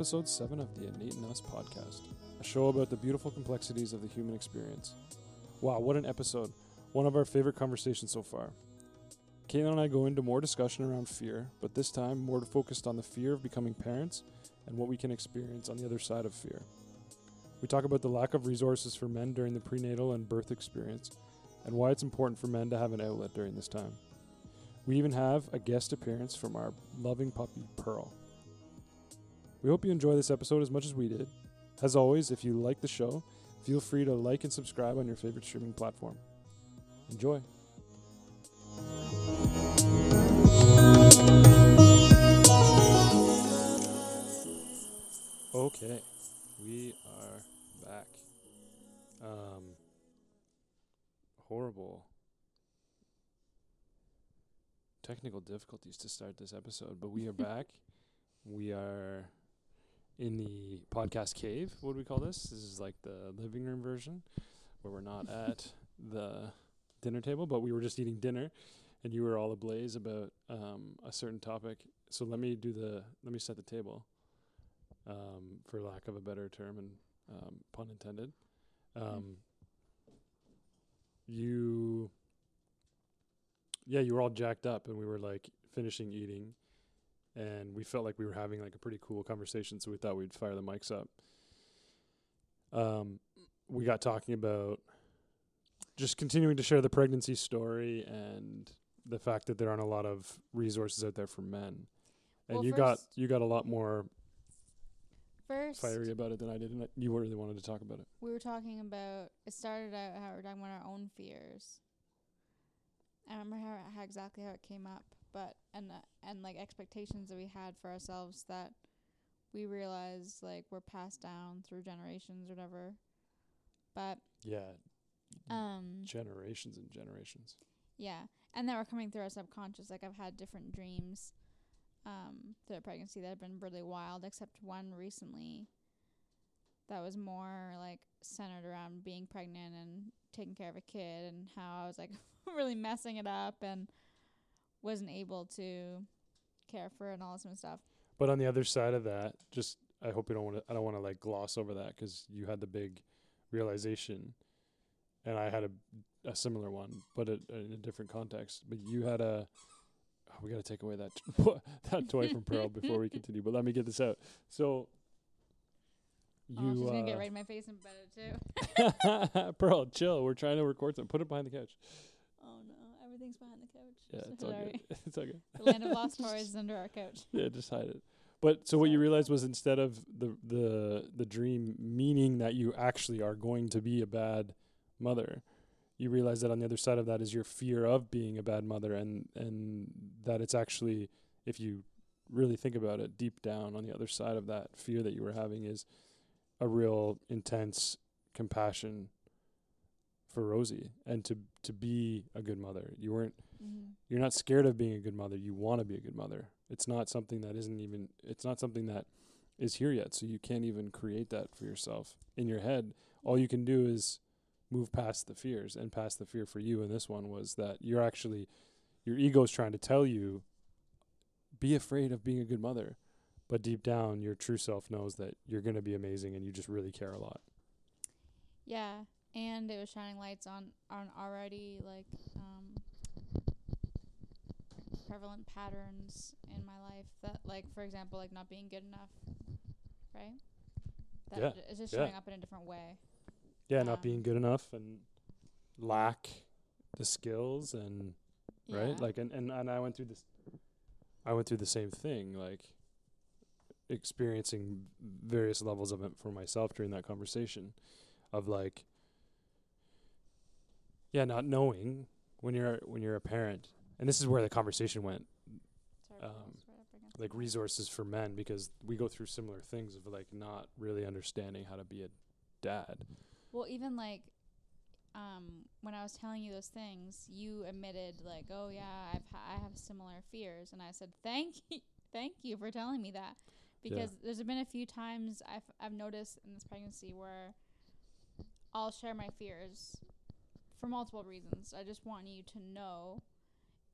episode 7 of the Innate in Us podcast, a show about the beautiful complexities of the human experience. Wow, what an episode! One of our favorite conversations so far. Caitlin and I go into more discussion around fear, but this time more focused on the fear of becoming parents and what we can experience on the other side of fear. We talk about the lack of resources for men during the prenatal and birth experience, and why it's important for men to have an outlet during this time. We even have a guest appearance from our loving puppy, Pearl. We hope you enjoy this episode as much as we did. As always, if you like the show, feel free to like and subscribe on your favorite streaming platform. Enjoy. Okay, we are back. Um, horrible technical difficulties to start this episode, but we are back. We are in the podcast cave. What do we call this? This is like the living room version where we're not at the dinner table, but we were just eating dinner and you were all ablaze about um, a certain topic. So let me do the let me set the table. Um, for lack of a better term and um, pun intended. Um, you yeah, you were all jacked up and we were like finishing eating and we felt like we were having like a pretty cool conversation, so we thought we'd fire the mics up. Um, we got talking about just continuing to share the pregnancy story and the fact that there aren't a lot of resources out there for men. And Well, you got you got a lot more First, fiery about it than I did, and you really wanted to talk about it. we were talking about. It started out how we are talking about our own fears. I remember how, how exactly how it came up, but and uh, and like expectations that we had for ourselves that we realized like were passed down through generations or whatever. But Yeah, um, generations and generations. Yeah, and that were coming through our subconscious. Like I've had different dreams um, through pregnancy that have been really wild, except one recently that was more like centered around being pregnant and taking care of a kid, and how I was like really messing it up and wasn't able to care for and all this kind of stuff. But on the other side of that, just I hope you don't want to. I don't want to like gloss over that because you had the big realization, and I had a a similar one, but it, in a different context. But you had a. Oh, we got to take away that t- that toy from Pearl before we continue. But let me get this out. So. oh, she's You gonna get uh, right in my face and bet it too. Pearl, chill. We're trying to record something. Put it behind the couch. Everything's behind the couch. Yeah, it's all good. It's all good. the land of lost toys is under our couch. yeah, just hide it. But so what you realized was instead of the the the dream meaning that you actually are going to be a bad mother, you realize that on the other side of that is your fear of being a bad mother and and that it's actually if you really think about it deep down on the other side of that fear that you were having is a real intense compassion for Rosie and to to be a good mother. You weren't Mm-hmm. you're not scared of being a good mother. You want to be a good mother. It's not something that isn't even it's not something that is here yet. So you can't even create that for yourself in your head. All you can do is move past the fears and past the fear for you in this one was that you're actually your ego's trying to tell you be afraid of being a good mother. But deep down your true self knows that you're going to be amazing and you just really care a lot. Yeah, and it was shining lights on on already like um prevalent patterns in my life that like for example like not being good enough, right? That Yeah, it's just yeah. showing up in a different way. Yeah, not Um, being good enough and lack the skills and right like and, and and i went through this i went through the same thing like experiencing various levels of it for myself during that conversation of like yeah not knowing when you're when you're a parent and this is where the conversation went um, Paul's right up against like resources for men because we go through similar things of like not really understanding how to be a dad Well, even like um when I was telling you those things, you admitted like, "Oh yeah, I've ha- I have similar fears." And I said, "Thank you. Thank you for telling me that." Yeah. Because there's been a few times I've I've noticed in this pregnancy where I'll share my fears for multiple reasons. I just want you to know.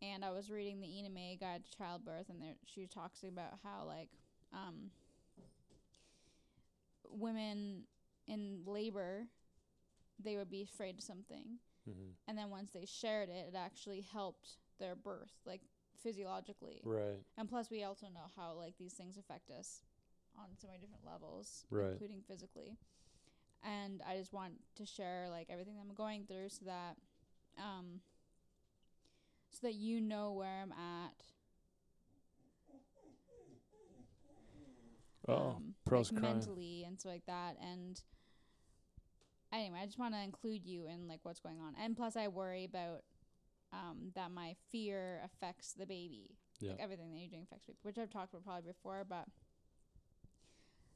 And I was reading the Ina May Guide to Childbirth, and there she talks about how like um women in labor, they would be afraid of something, Mm-hmm. and then once they shared it, it actually helped their birth, like physiologically. Right. And plus, we also know how like these things affect us on so many different levels, Right. including physically. And I just want to share like everything that I'm going through, so that, um, so that you know where I'm at. Oh, um, like mentally and so like that. And anyway, I just want to include you in like what's going on. And plus, I worry about um that my fear affects the baby. Yeah. Like everything that you're doing affects baby, which I've talked about probably before. But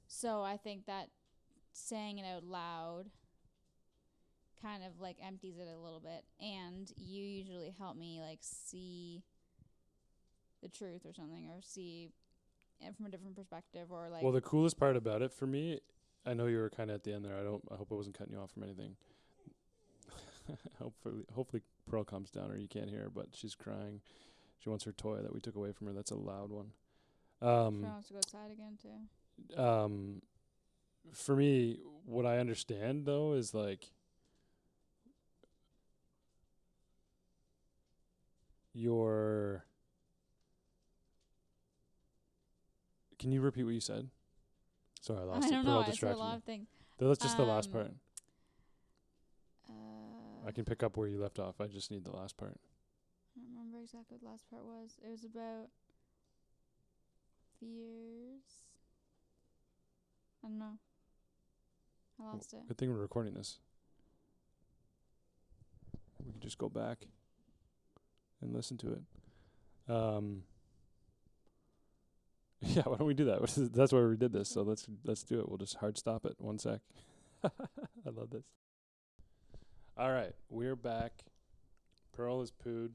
so I think that saying it out loud kind of like empties it a little bit and you usually help me like see the truth or something or see it from a different perspective or like well, the coolest part about it for me, I know you were kind of at the end there. I don't. I hope I wasn't cutting you off from anything. hopefully, hopefully Pearl calms down, or you can't hear her, but she's crying. She wants her toy that we took away from her. That's a loud one. She Um, wants to go outside again too. um, for me, what I understand though is like your. Can you repeat what you said? Sorry, I lost I it. don't know. I said a lot of things. That's just the last Um, part. Uh, I can pick up where you left off. I just need the last part. I don't remember exactly what the last part was. It was about fears. I don't know. I lost it. Good thing we're recording this. We can just go back and listen to it. Um, yeah, why don't we do that? That's why we did this. So let's let's do it. We'll just hard stop it. One sec. I love this. All right, we're back. Pearl is pooed.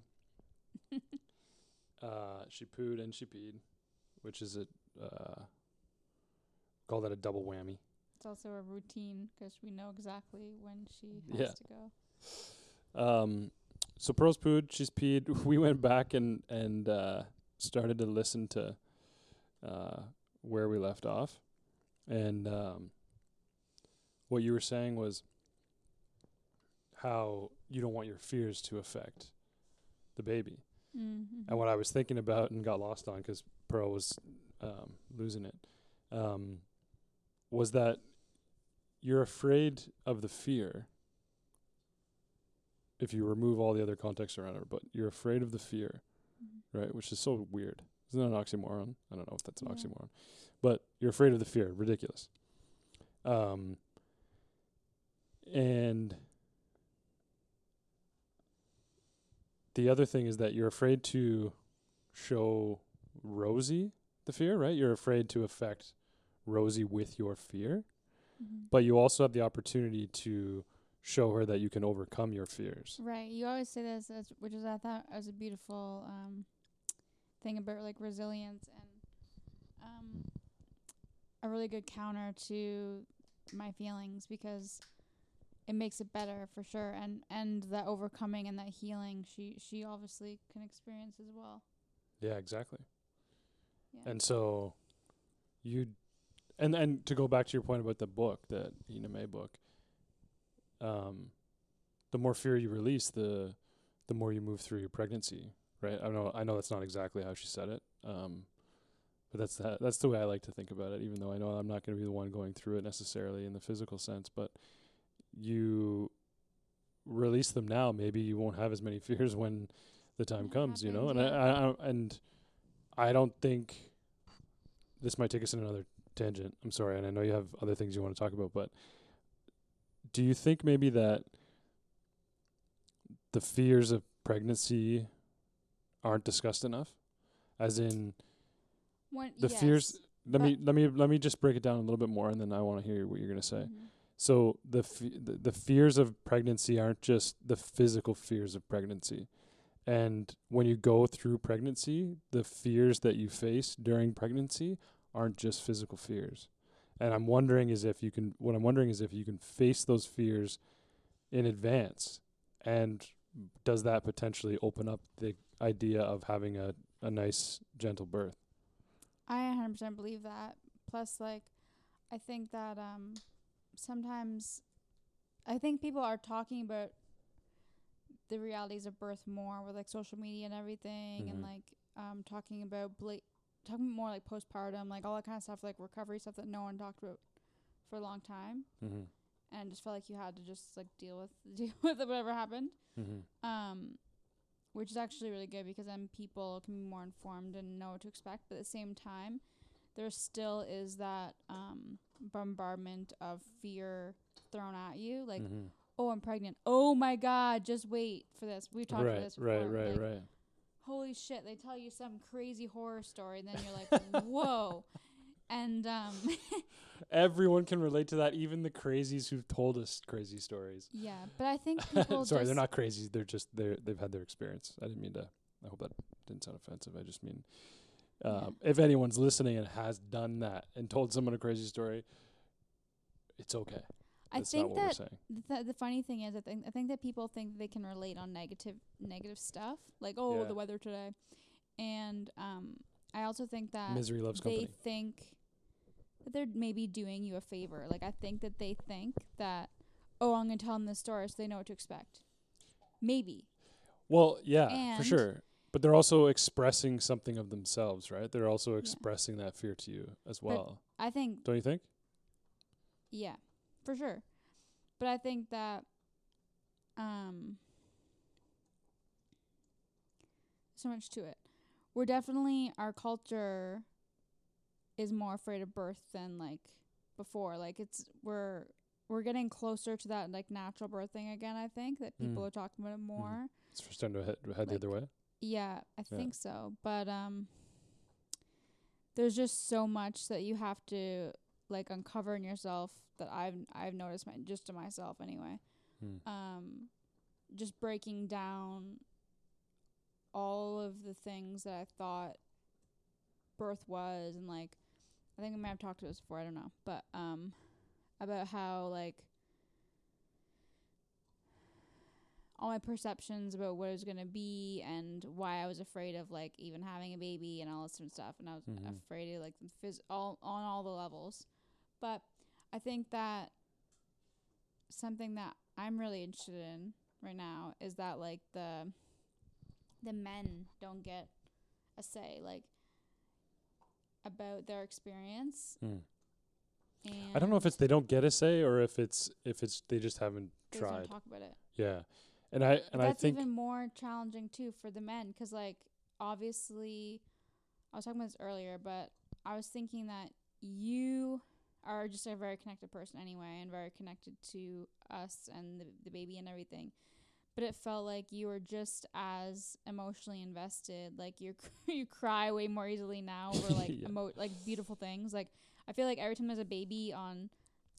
uh, she pooed and she peed, which is a uh, call that a double whammy. Also a routine 'cause we know exactly when she has Yeah. to go. Um, so Pearl's pooed. She's peed. We went back and and uh, started to listen to uh, where we left off, and um, what you were saying was how you don't want your fears to affect the baby. Mm-hmm. And what I was thinking about and got lost on because Pearl was um, losing it um, was that you're afraid of the fear if you remove all the other context around it, but you're afraid of the fear, Mm-hmm. right? Which is so weird. Isn't that an oxymoron? I don't know if that's an Yeah. oxymoron, but you're afraid of the fear. Ridiculous. Um, and the other thing is that you're afraid to show Rosie the fear, right? You're afraid to affect Rosie with your fear, Mm-hmm. but you also have the opportunity to show her that you can overcome your fears. Right. You always say this, as, which is I thought was a beautiful um, thing about like resilience and um, a really good counter to my feelings because it makes it better for sure. And and that overcoming and that healing, she she obviously can experience as well. Yeah, exactly. Yeah. And so you and and to go back to your point about the book, that Ina May book, um the more fear you release, the the more you move through your pregnancy, right? I know I know that's not exactly how she said it. Um but that's that that's the way I like to think about it, even though I know I'm not gonna be the one going through it necessarily in the physical sense, but you release them now, maybe you won't have as many fears when the time comes, you know. And happens, I, I, I and I don't think this might take us in another tangent. I'm sorry, and I know you have other things you want to talk about, but do you think maybe that the fears of pregnancy aren't discussed enough? As in When, the yes, fears let me let me let me just break it down a little bit more and then I want to hear what you're going to say. mhm. So the, f- the the fears of pregnancy aren't just the physical fears of pregnancy. And when you go through pregnancy, the fears that you face during pregnancy aren't just physical fears. And I'm wondering is if you can what I'm wondering is if you can face those fears in advance and does that potentially open up the idea of having a, a nice gentle birth? I 100% believe that. Plus, like, I think that um sometimes I think people are talking about the realities of birth more with like social media and everything and Mhm. like um talking about bla- talking more like postpartum, like all that kind of stuff, like recovery stuff that no one talked about for a long time. Mm-hmm. And just felt like you had to just like deal with deal with whatever happened. Mm-hmm. Um which is actually really good because then people can be more informed and know what to expect. But at the same time, there still is that um bombardment of fear thrown at you. Like, mm-hmm. oh, I'm pregnant. Oh my God, just wait for this. We've talked about right, this before. right, right, like, right. Holy shit! They tell you some crazy horror story, and then you're like, whoa. And um, Everyone can relate to that, even the crazies who've told us crazy stories. yeah, but I think people Sorry, they're not crazy. They're just they're they've had their experience. I didn't mean to. I hope that didn't sound offensive. I just mean, um, if anyone's listening and has done that and told someone a crazy story, it's okay. I That's think that saying. the, the funny thing is, I think I think that people think they can relate on negative negative stuff, like oh Yeah. the weather today, and um, I also think that Misery loves they company. think that they're maybe doing you a favor. Like I think that they think that oh I'm gonna tell them this story so they know what to expect. Maybe Well, yeah, for sure. But they're also expressing something of themselves, right? They're also expressing that fear to you as But- well. I think Don't you think? Yeah, for sure. But I think that um so much to it. We're definitely our culture is more afraid of birth than like before. Like it's we're we're getting closer to that like natural birth thing again, I think, that people Mm. are talking about it more. It's starting to head, head the other way. Yeah, I Yeah. think so. But um there's just so much that you have to like uncover in yourself that I've I've noticed my just to myself anyway. Hmm. Um just breaking down all of the things that I thought birth was and like I think I may have talked to this before, I don't know. But um about how like all my perceptions about what it was gonna be and why I was afraid of like even having a baby and all this different stuff and I was Mhm. afraid of like the phys- all on all the levels. But I think that something that I'm really interested in right now is that like the the men don't get a say like about their experience and I don't know if it's they don't get a say or if it's if it's they just haven't they just don't tried. talk about it. Yeah, and I and I that's think even more challenging too for the men because like obviously I was talking about this earlier, but I was thinking that you are just a very connected person anyway and very connected to us and the, the baby and everything. But it felt like you were just as emotionally invested. Like you you cry way more easily now over like Yeah. emo- like beautiful things. Like I feel like every time there's a baby on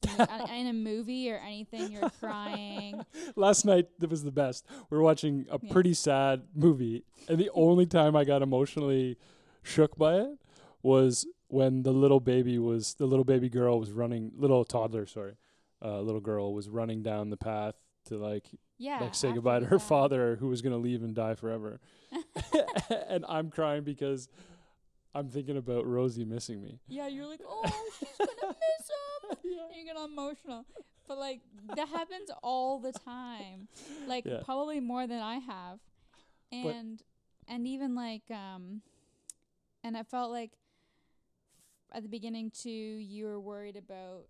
in, in a movie or anything, you're crying. last night that was the best. We were watching a Yeah. pretty sad movie, and the only time I got emotionally shook by it was when the little baby was the little baby girl was running, little toddler, sorry, uh, little girl was running down the path to like Yeah. like say goodbye to her fact. father who was gonna leave and die forever, and I'm crying because I'm thinking about Rosie missing me. Yeah, you're like, oh, she's gonna miss him. yeah. And you get all emotional. But like that happens all the time. Like Yeah. probably more than I have. And and even like um and I felt like at the beginning too you were worried about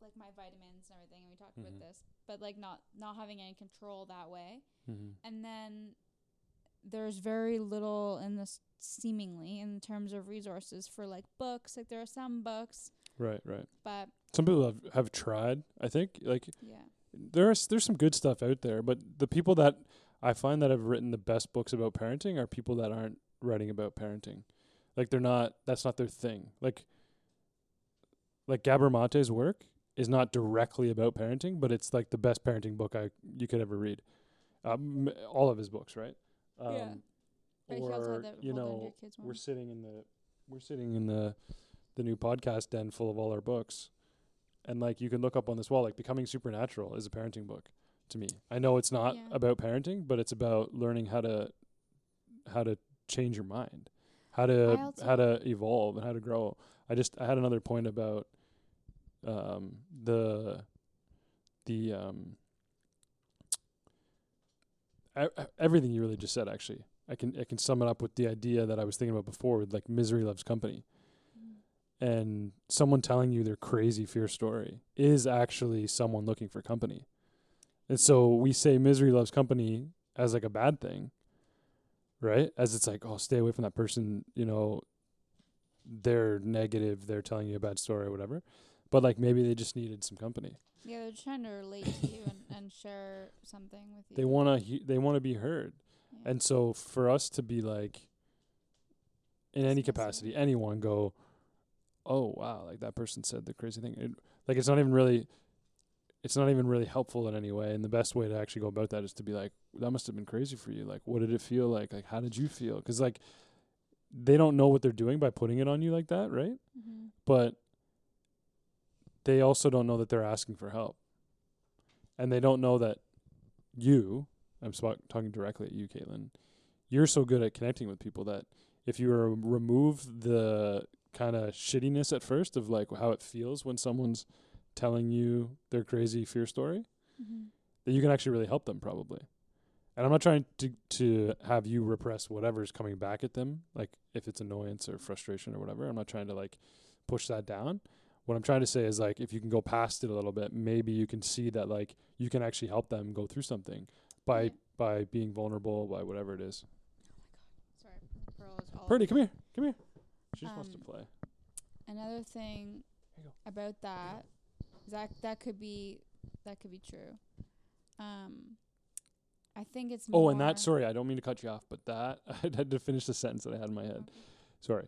like my vitamins and everything and we talked Mhm. about this. But like not not having any control that way. Mm-hmm. and then there's very little in this seemingly in terms of resources for like books like there are some books Right, right. but Some people have have tried. I think like yeah there's there's some good stuff out there, but the people that I find that have written the best books about parenting are people that aren't writing about parenting. Like they're not that's not their thing. Like like Gabor Mate's work is not directly about parenting, but it's like the best parenting book I you could ever read. Um, all of his books, right? Um, Yeah. But he also Or you Hold On to know, we're sitting in the we're sitting in the the new podcast den full of all our books and like you can look up on this wall like becoming supernatural is a parenting book to me i know it's not Yeah. about parenting but it's about learning how to how to change your mind how to how to evolve and how to grow. I just I had another point about um the the um everything you really just said actually. I can I can sum it up with the idea that I was thinking about before with like misery loves company. And someone telling you their crazy fear story is actually someone looking for company. And so we say misery loves company as like a bad thing, right? As it's like, oh, stay away from that person, you know, they're negative, they're telling you a bad story or whatever. But like maybe they just needed some company. Yeah, they're trying to relate to you and, and share something with you. They want to he- they want to be heard. Yeah. And so for us to be like in any capacity, anyone go, "Oh, wow, like that person said the crazy thing." It, like it's not even really it's not even really helpful in any way. And the best way to actually go about that is to be like, "That must have been crazy for you. Like what did it feel like? Like how did you feel?" Cuz like they don't know what they're doing by putting it on you like that, right? hmm but they also don't know that they're asking for help. And they don't know that you, I'm sp- talking directly at you, Caitlin, you're so good at connecting with people that if you were remove the kind of shittiness at first of like how it feels when someone's telling you their crazy fear story, hmm that you can actually really help them probably. And I'm not trying to to have you repress whatever's coming back at them, like if it's annoyance or frustration or whatever. I'm not trying to like push that down. What I'm trying to say is like if you can go past it a little bit, maybe you can see that like you can actually help them go through something by by being vulnerable, by whatever it is. Oh my god! Sorry, Pearl is all Purdy, come here. Come here. She just wants to Um, play. Another thing Here you go. about that that that could be that could be true. Um, I think it's Oh, and that sorry, I don't mean to cut you off, but that I had to finish the sentence that I had in my head. sorry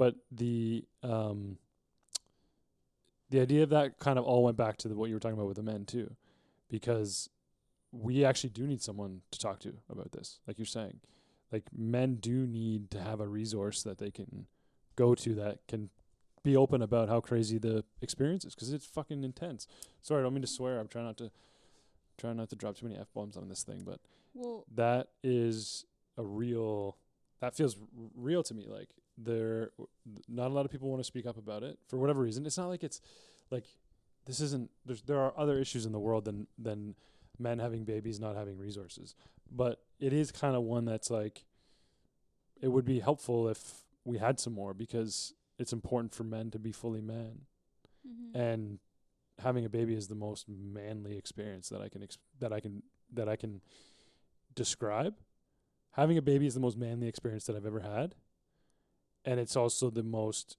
but the um the idea of that kind of all went back to the, what you were talking about with the men too because we actually do need someone to talk to about this like you're saying like men do need to have a resource that they can go to that can be open about how crazy the experience is because it's fucking intense. Sorry i don't mean to swear. I'm trying not to trying not to drop too many f-bombs on this thing but Well, that is a real that feels r- real to me. Like there not a lot of people want to speak up about it for whatever reason. It's not like it's like this isn't there's there are other issues in the world than than men having babies not having resources. But it is kind of one that's like it would be helpful if we had some more because it's important for men to be fully man hmm and having a baby is the most manly experience that I can ex- that I can that I can describe. Having a baby is the most manly experience that I've ever had, and it's also the most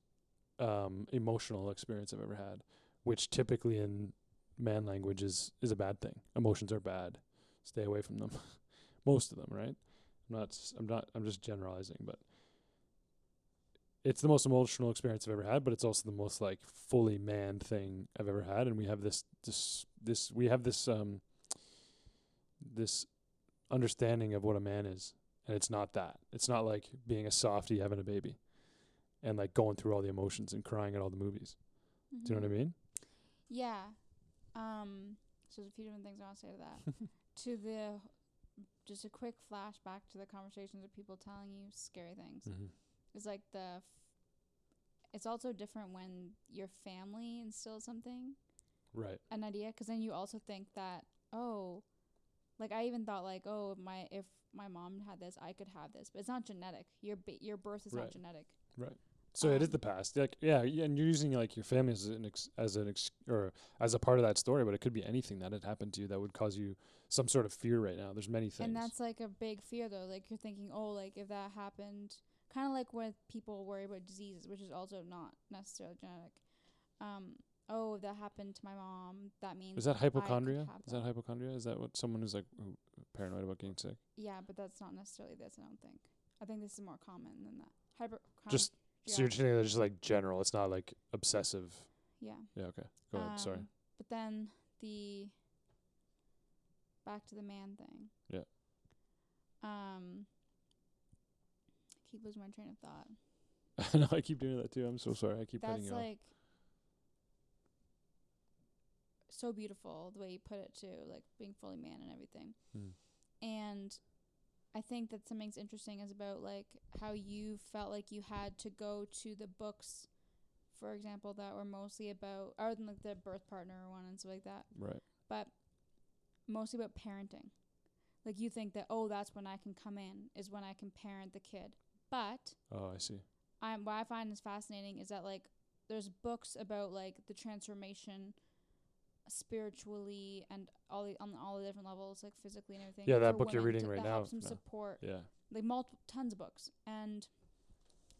um, emotional experience I've ever had, which typically in man language is is a bad thing. Emotions are bad. Stay away from them. most of them, right? I'm not. I'm not. I'm just generalizing, but it's the most emotional experience I've ever had, but it's also the most like fully manned thing I've ever had. And we have this this this we have this um this understanding of what a man is. And it's not that. It's not like being a softie having a baby and like going through all the emotions and crying at all the movies. Do you know what I mean? Yeah. Um. So there's a few different things I want to say to that. to the, just a quick flashback to the conversations of people telling you scary things. Mm-hmm. It's like the. F- it's also different when your family instills something, Right. an idea, because then you also think that oh, like I even thought like oh my if my mom had this I could have this, but it's not genetic. Your ba- your birth is Right. not genetic. Right. So it is Um, the past. Like yeah, yeah, and you're using like your family as an ex- as an ex- or as a part of that story, but it could be anything that had happened to you that would cause you some sort of fear right now. There's many things. And that's like a big fear though. Like you're thinking, oh, like if that happened, kind of like when people worry about diseases, which is also not necessarily genetic. Um, oh, that happened to my mom, that means Is that hypochondria? Is that hypochondria? Is that what someone who's like who- paranoid about getting sick? yeah, but that's not necessarily this. I don't think. I think this is more common than that. Hyper. Just so you're saying that just like general. It's not like obsessive. yeah. Yeah. Okay. Go ahead. Sorry. Um, But then the back to the man thing. Yeah. Um. I keep losing my train of thought. no, I keep doing that too. I'm so sorry. I keep cutting That's you off. like so beautiful the way you put it too, like being fully man and everything. Hmm. And I think that something's interesting is about like how you felt like you had to go to the books, for example, that were mostly about other than like the birth partner one and stuff like that, Right. but mostly about parenting. Like you think that oh that's when I can come in is when I can parent the kid, but Oh, I see. I'm, what I find is fascinating is that like there's books about like the transformation spiritually and all the on all the different levels like physically and everything. Yeah, that book you're reading to- right now, them no. support Yeah. like multiple tons of books and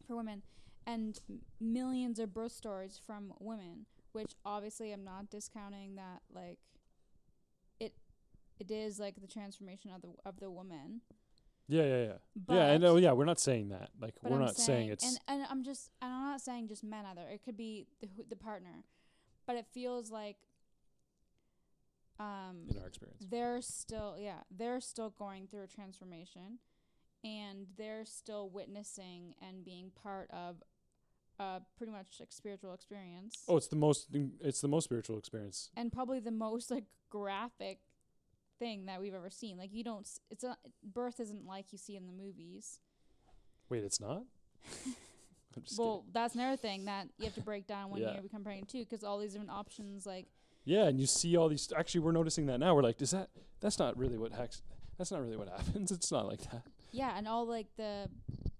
for women and millions of birth stories from women which obviously I'm not discounting that like it it is like the transformation of the of the woman Yeah, yeah, yeah. but yeah, I know. Yeah, we're not saying that. Like, we're I'm not saying, it's. and, and I'm just and I'm not saying just men either. It could be the who- the partner, but it feels like um in our experience. they're still yeah they're still going through a transformation, and they're still witnessing and being part of a pretty much like spiritual experience. Oh, it's the most. It's the most spiritual experience. and probably the most like graphic thing that we've ever seen. Like you don't, s- it's a birth isn't like you see in the movies. Wait, it's not. Well, that's another thing that you have to break down when Yeah. you become pregnant too, because all these different options, like. Yeah, and you see all these. Actually, we're noticing that now. We're like, does that? That's not really what. That's not really what happens. It's not like that. yeah, and all like the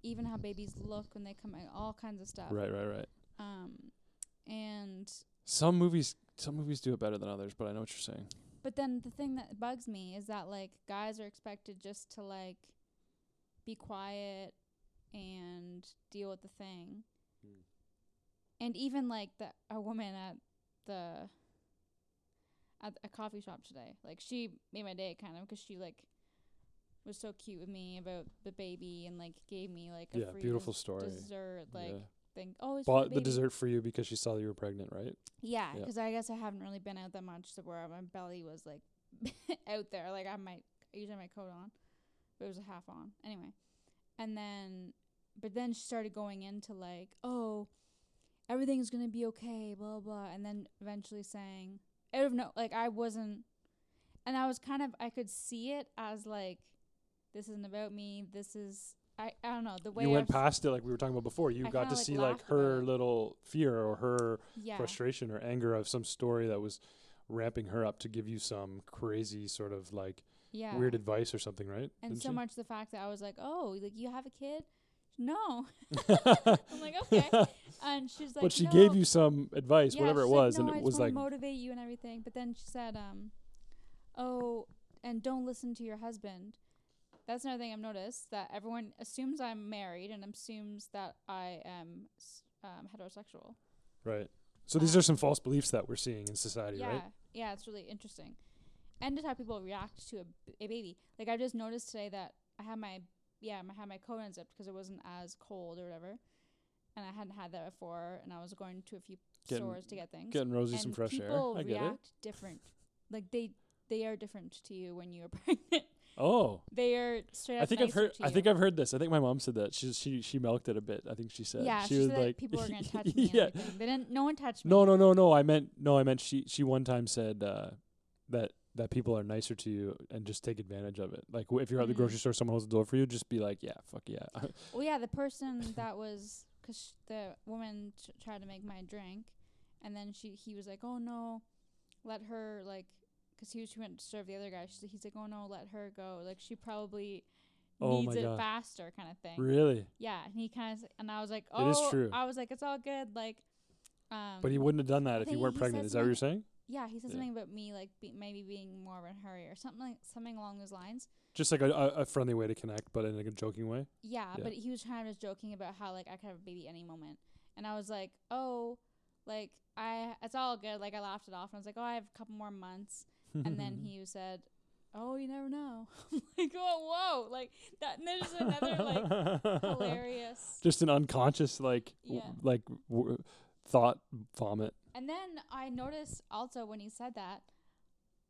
even how babies look when they come out, all kinds of stuff. Right, right, right. Um, and Some movies, some movies do it better than others, but I know what you're saying. But then the thing that bugs me is that like guys are expected just to like be quiet and deal with the thing. Hmm. And even like the a woman at the at a coffee shop today, like she made my day kind of 'cause she like was so cute with me about the baby and like gave me like a Yeah, free beautiful des- story. dessert like yeah. Thing. Oh, it's Bought the dessert for you because she saw that you were pregnant, right? Yeah, Yeah. 'cause I guess I haven't really been out that much to where my belly was like out there. Like I might I usually have my coat on, but it was a half on anyway. And then, but then she started going into like, oh, everything's gonna be okay, blah blah, and then eventually saying, out of no, like I wasn't, and I was kind of I could see it as like, this isn't about me. This is I I don't know the way you went past it, like we were talking about before. You I got to like, see like her little fear or her yeah frustration or anger of some story that was ramping her up to give you some crazy sort of like yeah weird advice or something, right? And Didn't so she? much the fact that I was like, "Oh, like you have a kid?" No. I'm like, "Okay." And she's like, but she "No." gave you some advice, Yeah, whatever it she's like, was, "No, and it was like, motivate you and everything. But then she said, um, "Oh, and don't listen to your husband." That's another thing I've noticed that everyone assumes I'm married and assumes that I am s- um, heterosexual. right. So these Um, are some false beliefs that we're seeing in society, yeah, right? yeah, it's really interesting, and just how people react to a, b- a baby. Like I just noticed today that I had my yeah, I had my coat unzipped because it wasn't as cold or whatever, and I hadn't had that before, and I was going to a few Getting- stores to get things. Getting Rosie and some fresh air. people I get it. react different. Like they they are different to you when you're pregnant. Oh, they are straight up. I think I've heard. I think I've heard this. I think my mom said that. She she she milked it a bit. I think she said. yeah, she, she, was said like, people were gonna touch me. yeah. And. They didn't. No one touched me. No, no, no, no. I meant no. I meant she she one time said uh, that that people are nicer to you and just take advantage of it. Like w- if you're at the Mm. grocery store, someone holds the door for you, just be like, yeah, fuck yeah. Well, yeah, the person that was because the woman t- tried to make my drink, and then she he was like, "Oh no, let her like," because he was she went to serve the other guy. She's he's like, "Oh no, let her go. Like she probably Oh needs it God. faster, kind of thing." really? Yeah, and he kind of and I was like, It "Oh, is true. I was like, "It's all good." Like, um, But he wouldn't have done that if you weren't he pregnant. Is that what you're saying? yeah, he said Yeah. something about me like be, maybe being more of a hurry or something like something along those lines. Just like a, a, a friendly way to connect, but in like a joking way. Yeah, Yeah. but he was kind of just joking about how like I could have a baby any moment, and I was like, oh, like I it's all good. Like I laughed it off, and I was like, oh, I have a couple more months, and then he said, oh, you never know. Like, oh, whoa, like that. And there's another like hilarious. Just an unconscious like w- Yeah. like w- thought vomit. And then I noticed also when he said that,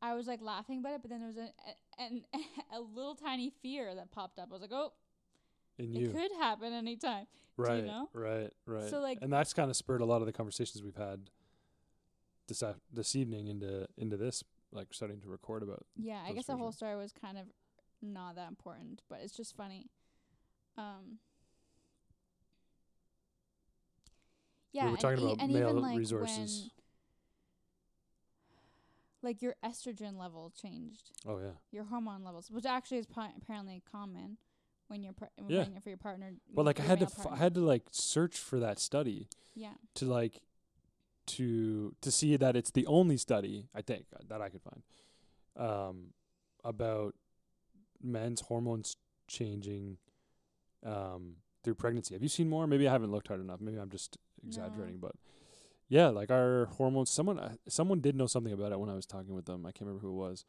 I was like laughing about it, but then there was a an a little tiny fear that popped up. I was like, oh, In it you, could happen anytime. right? know? Right, right. So, like- and that's kind of spurred a lot of the conversations we've had this af- this evening into into this, like starting to record about. Yeah, I guess the whole story was kind of not that important, but it's just funny. Um. Yeah, we were and talking e- about and male like, resources. when, like your estrogen level changed, oh yeah. your hormone levels, which actually is pi- apparently common when you're par- Yeah. when you're for your partner. But like I had to f- I had to like search for that study yeah, to like to to see that it's the only study I think uh, that I could find um about men's hormones changing um through pregnancy. Have you seen more? Maybe I haven't looked hard enough. Maybe I'm just exaggerating, but yeah, like our hormones someone uh, someone did know something about it when I was talking with them. I can't remember who it was,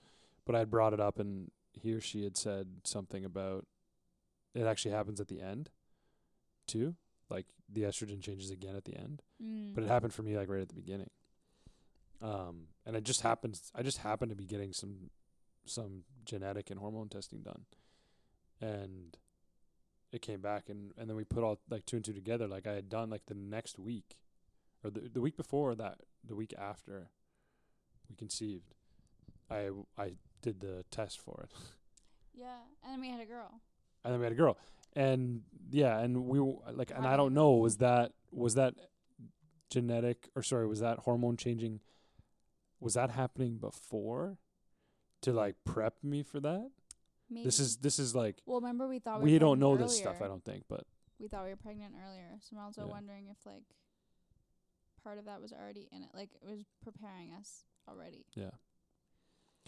but I had brought it up and he or she had said something about it actually happens at the end too. Like the estrogen changes again at the end mm. but it happened for me like right at the beginning. Um, and it just happens. I just happened to be getting some some genetic and hormone testing done, and it came back, and and then we put all like two and two together. Like I had done like the next week, or the the week before that, the week after we conceived, I I did the test for it, Yeah, and then we had a girl. and then we had a girl, and yeah, and we like, and I don't know, was that was that genetic or sorry, was that hormone changing? Was that happening before, to like prep me for that? Maybe. This is this is like well. Remember, we thought we, we don't know pregnant this stuff. I don't think, but We thought we were pregnant earlier, so I'm also Yeah. wondering if like part of that was already in it, like it was preparing us already. yeah,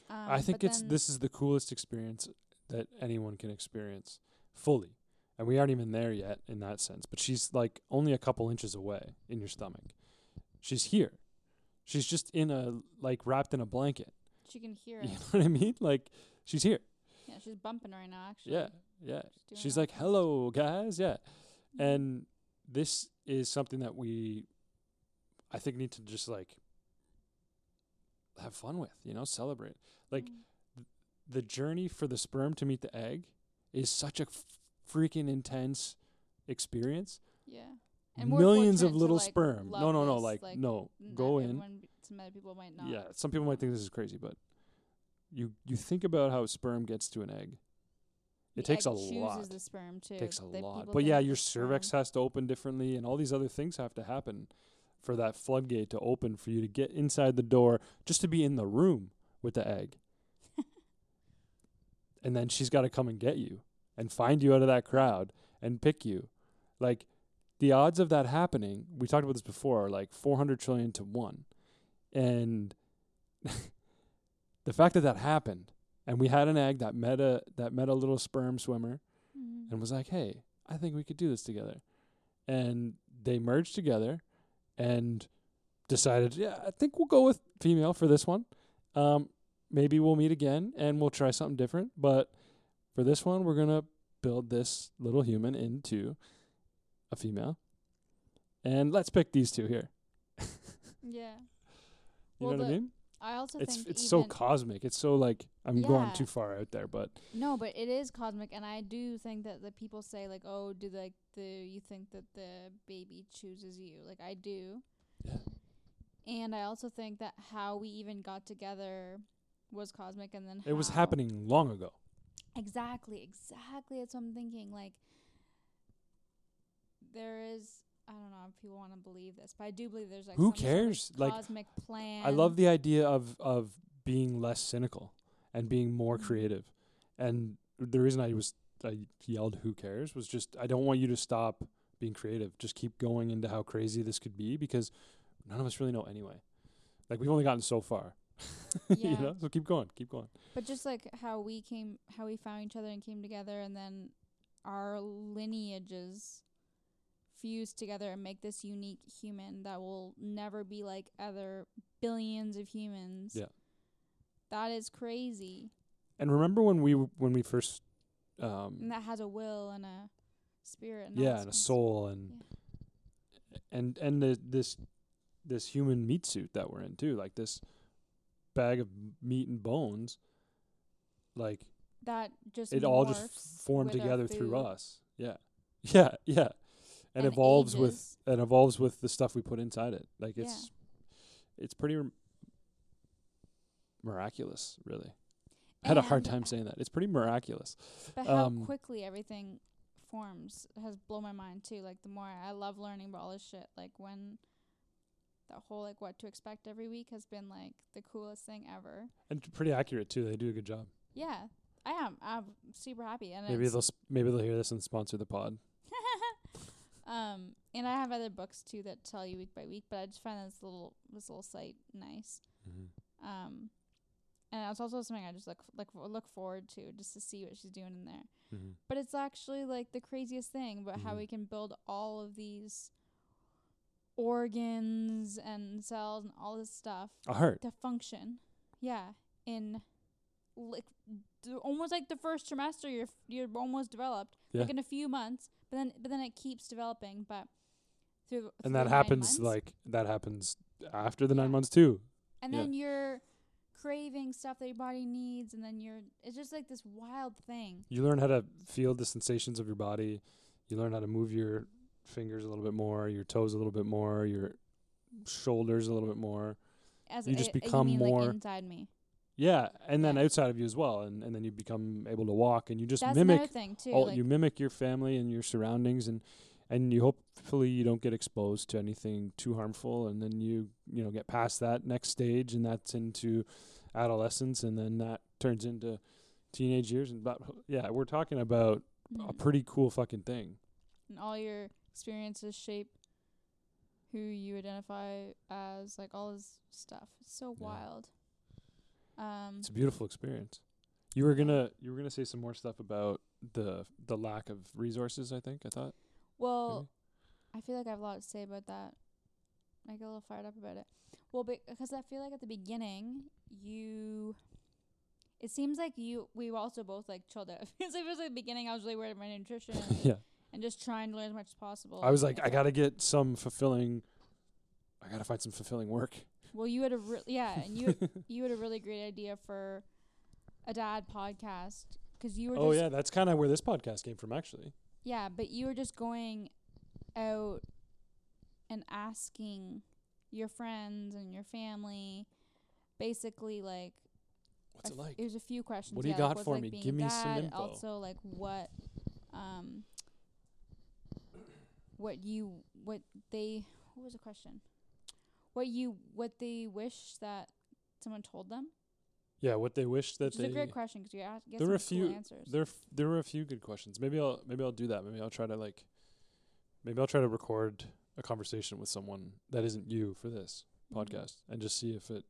Um, I think it's this is the coolest experience that anyone can experience fully, and we aren't even there yet in that sense. But she's like only a couple inches away in your stomach. She's here. She's just in a like wrapped in a blanket. She can hear You know what I mean? Like she's here. Yeah, she's bumping right now. Actually. Yeah, yeah. doing She's like, "Hello, guys." Yeah. Mhm. And this is something that we I think need to just like have fun with, you know, celebrate. Like Mm. the journey for the sperm to meet the egg is such a f- freaking intense experience. yeah. And Millions of little like, sperm. No, no, no, this, like, no. Go in. Some other people might not. Yeah, some people might think this is crazy, but you you think about how sperm gets to an egg. The It takes egg a chooses lot. the sperm too. takes a The lot. But yeah, your cervix sperm. has to open differently, and all these other things have to happen for that floodgate to open for you to get inside the door, just to be in the room with the egg. and then she's got to come and get you and find you out of that crowd and pick you. Like the odds of that happening, we talked about this before, are like 400 trillion to 1. And the fact that that happened and we had an egg that met a that met a little sperm swimmer Mhm. and was like, "Hey, I think we could do this together." And they merged together and decided, "Yeah, I think we'll go with female for this one. Um, maybe we'll meet again and we'll try something different, but for this one, we're going to build this little human into a female. And let's pick these two here." Yeah. You Well, know what I mean? I also It's think it's so cosmic. It's so like I'm going too far out there, but No, but it is cosmic, and I do think that the people say like, "Oh, do like the you think that the baby chooses you?" Like I do, yeah. and I also think that how we even got together was cosmic, and then It was happening long ago. Exactly, exactly. That's what I'm thinking. Like, there is. I don't know if people want to believe this, but I do believe there's like Who some sort of cares? Like, cosmic plan. I love the idea of of being less cynical and being more Mhm. creative. And the reason I was I yelled "Who cares?" was just I don't want you to stop being creative. Just keep going into how crazy this could be because none of us really know anyway. Like we've only gotten so far. you Yeah. know, so keep going, keep going. But just like how we came, how we found each other and came together, and then our lineages fuse together and make this unique human that will never be like other billions of humans. Yeah. That is crazy. And remember when we w- when we first um And that has a will and a spirit. And yeah, and a kind of stuff. soul and and and the, this this human meat suit that we're in too, like this bag of meat and bones, like That just it all just formed together through us. Yeah, yeah, yeah, and, and evolves with and evolves with the stuff we put inside it. Like Yeah. it's it's pretty r- miraculous, really. I had a hard time saying that. It's pretty miraculous. But how Um, quickly everything forms has blown my mind too. Like the more I love learning about all this shit. Like when the whole like what to expect every week has been like the coolest thing ever. And pretty accurate too. They do a good job. Yeah, I am. I'm super happy. And Maybe they'll sp- maybe they'll hear this and sponsor the pod. um, and I have other books too that tell you week by week. But I just find this little this little site nice. Mm-hmm. Um, and it's also something I just look like look forward to just to see what she's doing in there. Mm-hmm. But it's actually like the craziest thing about how Mhm. we can build all of these organs and cells and all this stuff A heart. to function. Yeah, in like d- almost like the first trimester, you're f- you're almost developed. Like in a few months, but then but then it keeps developing. But through through And that happens months, like that happens after the Yeah. nine months too. and yeah. then you're craving stuff that your body needs, and then you're it's just like this wild thing. You learn how to feel the sensations of your body. You learn how to move your fingers a little bit more, your toes a little bit more, your shoulders a little bit more. As You just a- become more- like inside me. Yeah, and then Yeah. outside of you as well, and, and then you become able to walk, and you just That's mimic thing too. all like, you mimic your family and your surroundings, and and you hopefully you don't get exposed to anything too harmful, and then you you know get past that next stage, and that's into adolescence, and then that turns into teenage years, and but yeah, we're talking about a mhm. pretty cool fucking thing. and all your experiences shape who you identify as, like all this stuff. It's so Yeah. wild. Um, It's a beautiful experience. You were gonna you were gonna say some more stuff about the the lack of resources. I think I thought. well, I feel like I have a lot to say about that. I get a little fired up about it. Well, because I feel like at the beginning you. It seems like you we were also both like chilled out. It was like the beginning I was really worried about my nutrition yeah. And just trying to learn as much as possible. I was like, I gotta get some fulfilling. I gotta find some fulfilling work. Well, you had a re- yeah, and you you had a really great idea for a dad podcast because you were oh yeah, that's kind of where this podcast came from, actually. yeah, but you were just going out and asking your friends and your family, basically like What's it f- like? It was a few questions. What do you yeah, got like, for like me? Give me some dad, info. Also, like what, um, what you what they what was the question? What you what they wish that someone told them? Yeah, what they wish that Which is they. a great question because you ask get There were a cool few- answers. There, f- there were a few good questions. Maybe I'll, maybe I'll do that. Maybe I'll try to like, maybe I'll try to record a conversation with someone that isn't you for this Mhm. podcast and just see if it,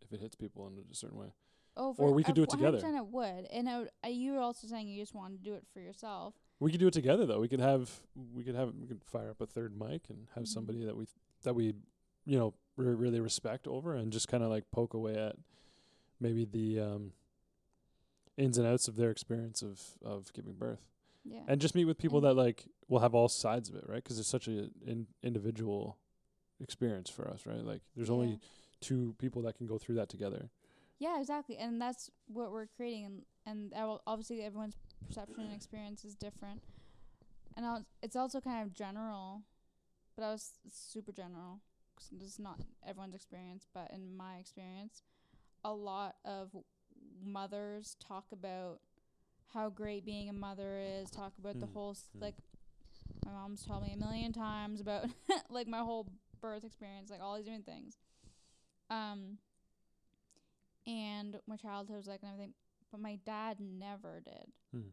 if it hits people in a certain way. Oh, Or we could do it together. 100% It would, and I would, uh, you were also saying you just wanted to do it for yourself. We could do it together though. We could have, we could have, we could fire up a third mic and have Mhm. somebody that we, that we, you know, re- really respect over and just kind of like poke away at maybe the um, ins and outs of their experience of of giving birth. Yeah. and just meet with people And- that like will have all sides of it, right? 'Cause it's such a in, individual experience for us, right? Like there's Yeah. only two people that can go through that together. Yeah, exactly, and that's what we're creating, and and obviously everyone's perception and experience is different, and I was, it's also kind of general, but I was super general 'cause this is not everyone's experience, but in my experience, a lot of mothers talk about how great being a mother is, talk about the Mm, whole s mm. like my mom's told me a million times about like my whole birth experience, like all these different things. Um and my childhood was like and everything, but my dad never did. Hmm.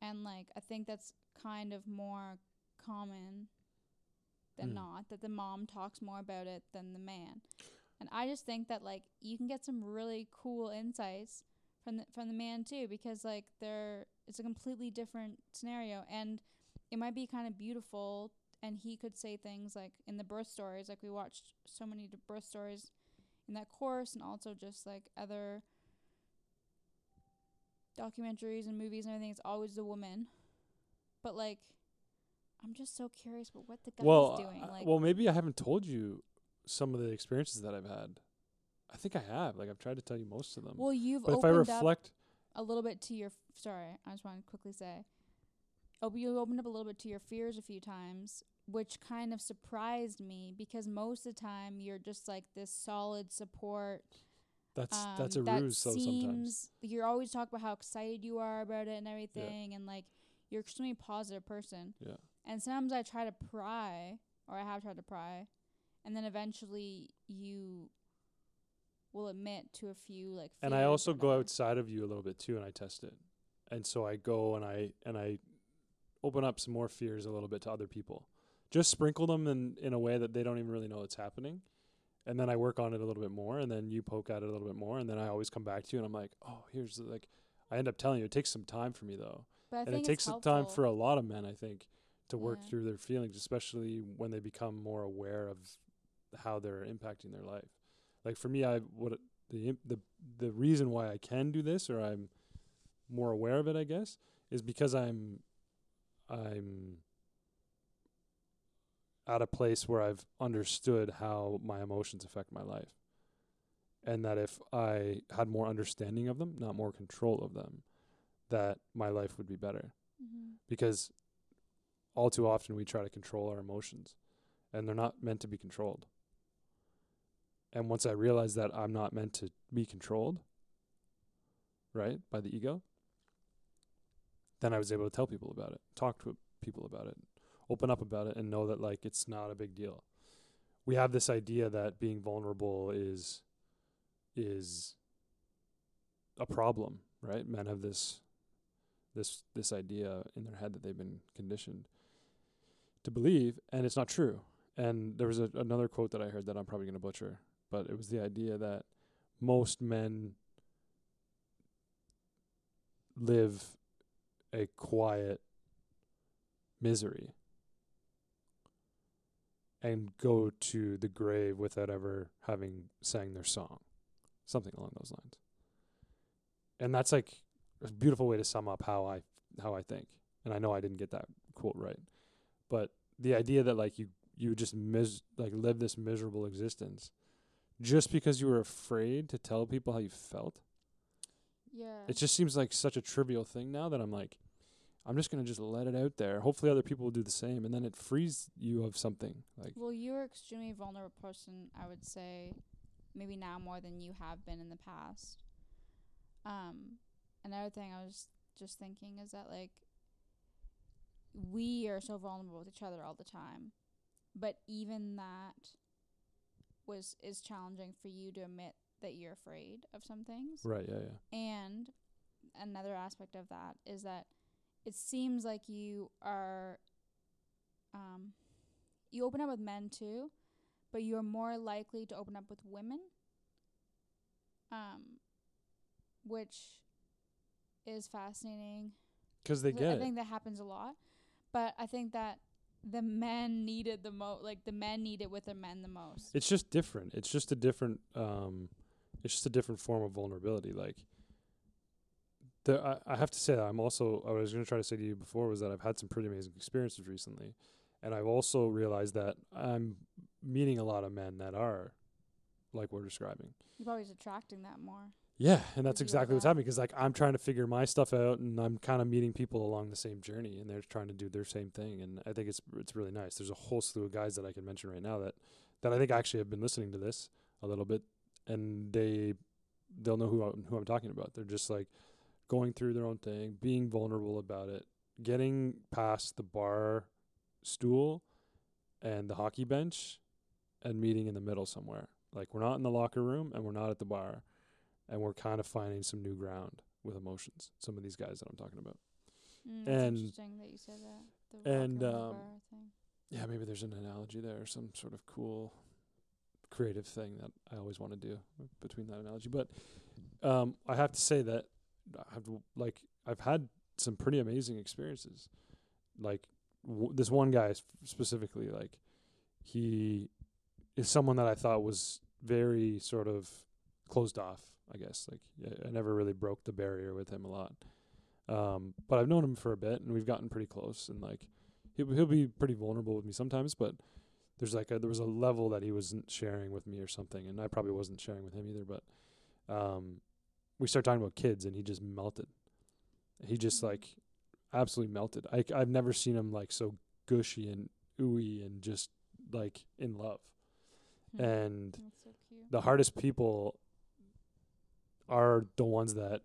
And like I think that's kind of more common than Hmm. not that the mom talks more about it than the man. And I just think that like you can get some really cool insights from the from the man too because like they're it's a completely different scenario and it might be kind of beautiful and he could say things like in the birth stories like we watched so many birth stories in that course and also just like other documentaries and movies and everything it's always the woman but like i'm just so curious about what the guy's well, uh, doing I- like well, maybe I haven't told you some of the experiences that I've had. I think I have. Like I've tried to tell you most of them. well you've but if I reflect, a little bit to your f- sorry i just want to quickly say oh you opened up a little bit to your fears a few times which kind of surprised me because most of the time you're just like this solid support That's um, that's a that ruse though sometimes. you're always talk about how excited you are about it and everything and like you're extremely positive person Yeah. and sometimes i try to pry or i have tried to pry and then eventually you will admit to a few like And I also go outside of you a little bit too and I test it. And so I go and I and I open up some more fears a little bit to other people. Just sprinkle them in in a way that they don't even really know it's happening. And then I work on it a little bit more and then you poke at it a little bit more and then I always come back to you and I'm like, "Oh, here's the, like I end up telling you it takes some time for me though. and it takes some time for a lot of men, I think, to work Yeah. through their feelings, especially when they become more aware of how they're impacting their life. Like for me, I what the the the reason why I can do this or I'm more aware of it, I guess, is because I'm I'm at a place where I've understood how my emotions affect my life. And that if I had more understanding of them, not more control of them, that my life would be better Mhm. because all too often we try to control our emotions and they're not meant to be controlled. And once I realized that I'm not meant to be controlled, right, by the ego, then I was able to tell people about it, talk to people about it, open up about it, and know that like it's not a big deal. We have this idea that being vulnerable is is a problem, right? Men have this this this idea in their head that they've been conditioned to believe, and it's not true. And there was a, another quote that I heard that I'm probably going to butcher, but it was the idea that most men live a quiet misery and go to the grave without ever having sang their song, something along those lines. And that's like a beautiful way to sum up how I how I think. And I know I didn't get that quote right, but the idea that like you you just mis like live this miserable existence just because you were afraid to tell people how you felt. yeah It just seems like such a trivial thing now that I'm like, I'm just gonna just let it out there. Hopefully, other people will do the same, and then it frees you of something. Like, Well, you're extremely vulnerable person, I would say, maybe now more than you have been in the past. Um, another thing I was just thinking is that like we are so vulnerable with each other all the time, but even that was is challenging for you to admit that you're afraid of some things. right? Yeah, yeah. And another aspect of that is that it seems like you are um you open up with men too, but you're more likely to open up with women. Um which is fascinating. Because they get I it. think that happens a lot. But I think that the men needed the most like the men need it with the men the most. It's just different. It's just a different. Um, it's just a different form of vulnerability. Like, the I, I have to say that I'm also. I was going to try to say to you before was that I've had some pretty amazing experiences recently, and I've also realized that I'm meeting a lot of men that are like we're describing. You're probably just attracting that more. Yeah, and that's exactly what's that. happening because like I'm trying to figure my stuff out, and I'm kind of meeting people along the same journey, and they're trying to do their same thing, and I think it's it's really nice. There's a whole slew of guys that I can mention right now that that I think actually have been listening to this a little bit, and they they'll know who I'm, who I'm talking about. They're just like going through their own thing, being vulnerable about it, getting past the bar stool and the hockey bench, and meeting in the middle somewhere. Like we're not in the locker room and we're not at the bar and we're kind of finding some new ground with emotions. Some of these guys that I'm talking about. Mm, And- interesting that you said that. And, um. Yeah, maybe there's an analogy there, some sort of cool creative thing that I always want to do between that analogy. But um, I have to say that I've like I've had some pretty amazing experiences. Like w- this one guy specifically, like he is someone that I thought was very sort of closed off. I guess like I- never really broke the barrier with him a lot. Um, but I've known him for a bit, and we've gotten pretty close, and like he'll he'll be pretty vulnerable with me sometimes, but there's like a, there was a level that he wasn't sharing with me or something, and I probably wasn't sharing with him either. But um, we start talking about kids, and he just melted. He just Mhm. like absolutely melted. I I've never seen him like so gushy and ooey and just like in love. Hmm. And so the hardest people are the ones that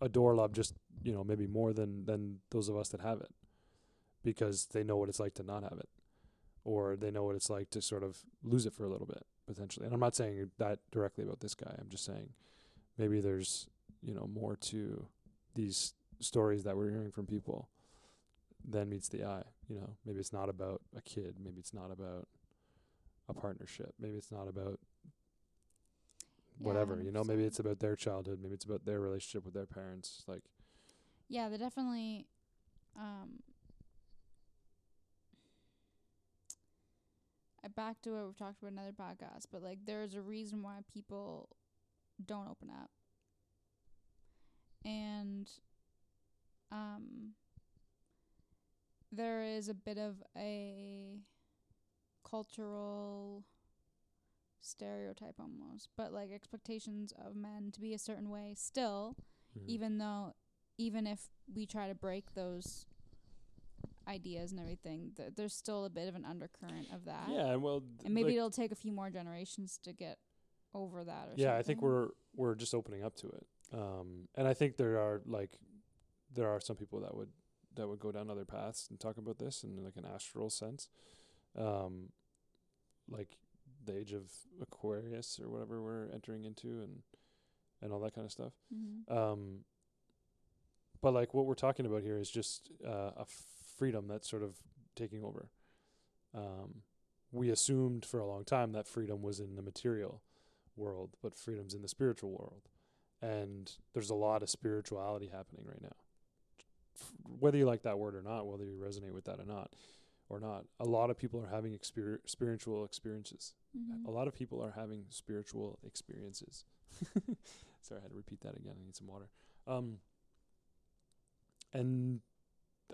adore love just you know maybe more than than those of us that have it because they know what it's like to not have it or they know what it's like to sort of lose it for a little bit potentially and i'm not saying that directly about this guy i'm just saying maybe there's you know more to these stories that we're hearing from people than meets the eye you know? Maybe it's not about a kid maybe it's not about a partnership maybe it's not about Yeah, whatever you know? Maybe it's about their childhood maybe it's about their relationship with their parents like Yeah, they're definitely um I back to what we've talked about in other podcasts, but like there's a reason why people don't open up. And um there is a bit of a cultural stereotype almost, but like expectations of men to be a certain way still mhm. even though even if we try to break those ideas and everything th- there's still a bit of an undercurrent of that yeah and well and maybe like, it'll take a few more generations to get over that or yeah i think we're we're just opening up to it. Um and i think there are like there are some people that would that would go down other paths and talk about this in like an astral sense. Um like the age of aquarius or whatever we're entering into and and all that kind of stuff. Mhm. um but like what we're talking about here is just uh, a freedom that's sort of taking over. Um we assumed for a long time that freedom was in the material world but freedom's in the spiritual world and there's a lot of spirituality happening right now whether you like that word or not whether you resonate with that or not or not a lot of people are having exper- spiritual experiences Mhm. a lot of people are having spiritual experiences. Sorry, I had to repeat that again. I need some water. Um, and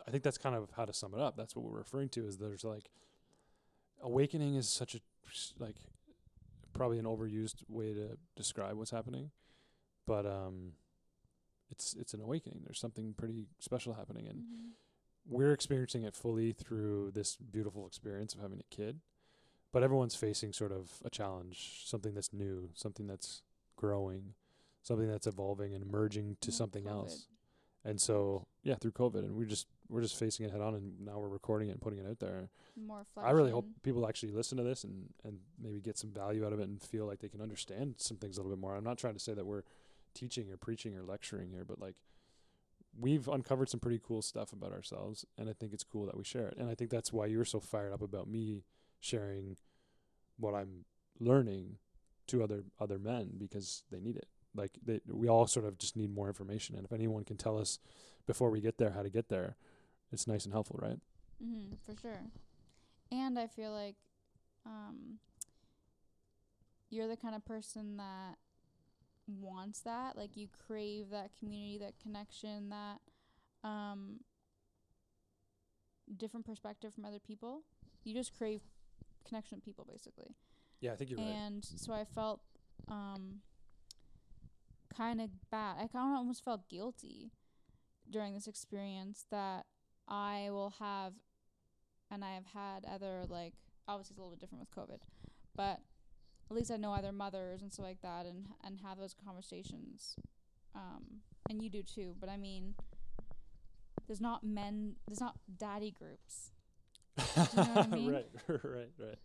I think that's kind of how to sum it up. That's what we're referring to. Is there's like awakening is such a like probably an overused way to describe what's happening, but um, it's it's an awakening. There's something pretty special happening, and Mhm. we're experiencing it fully through this beautiful experience of having a kid. But everyone's facing sort of a challenge, something that's new, something that's growing, something that's evolving and merging to Yeah, something COVID. else. And so, yeah, through COVID, and we're just we're just facing it head on, and now we're recording it and putting it out there. more I really hope people actually listen to this and and maybe get some value out of it and feel like they can understand some things a little bit more. I'm not trying to say that we're teaching or preaching or lecturing here, but like we've uncovered some pretty cool stuff about ourselves, and I think it's cool that we share it. And I think that's why you're so fired up about me sharing what I'm learning to other other men because they need it. Like they, we all sort of just need more information, and if anyone can tell us before we get there how to get there, it's nice and helpful, right? Mm-hmm, for sure. And I feel like um, you're the kind of person that wants that. Like you crave that community, that connection, that um, different perspective from other people. You just crave connection with people, basically. Yeah, I think you're right. and so I felt um kind of bad. I kind of almost felt guilty during this experience that I will have, and I have had other like obviously it's a little bit different with COVID, but at least I know other mothers and stuff like that, and and have those conversations. Um, and you do too. But I mean, there's not men, there's not daddy groups. you know what I mean? right, right, right.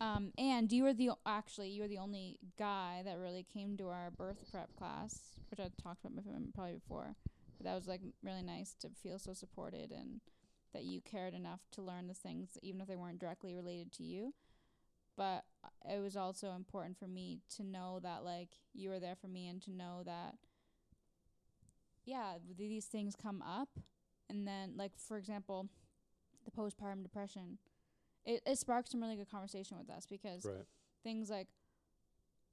Um, and you were the o- actually you were the only guy that really came to our birth prep class, which I talked about probably before. But that was like really nice to feel so supported and that you cared enough to learn the things, even if they weren't directly related to you. But uh, it was also important for me to know that like you were there for me and to know that yeah, th- these things come up, and then like for example, the postpartum depression it, it sparked some really good conversation with us because Right. things like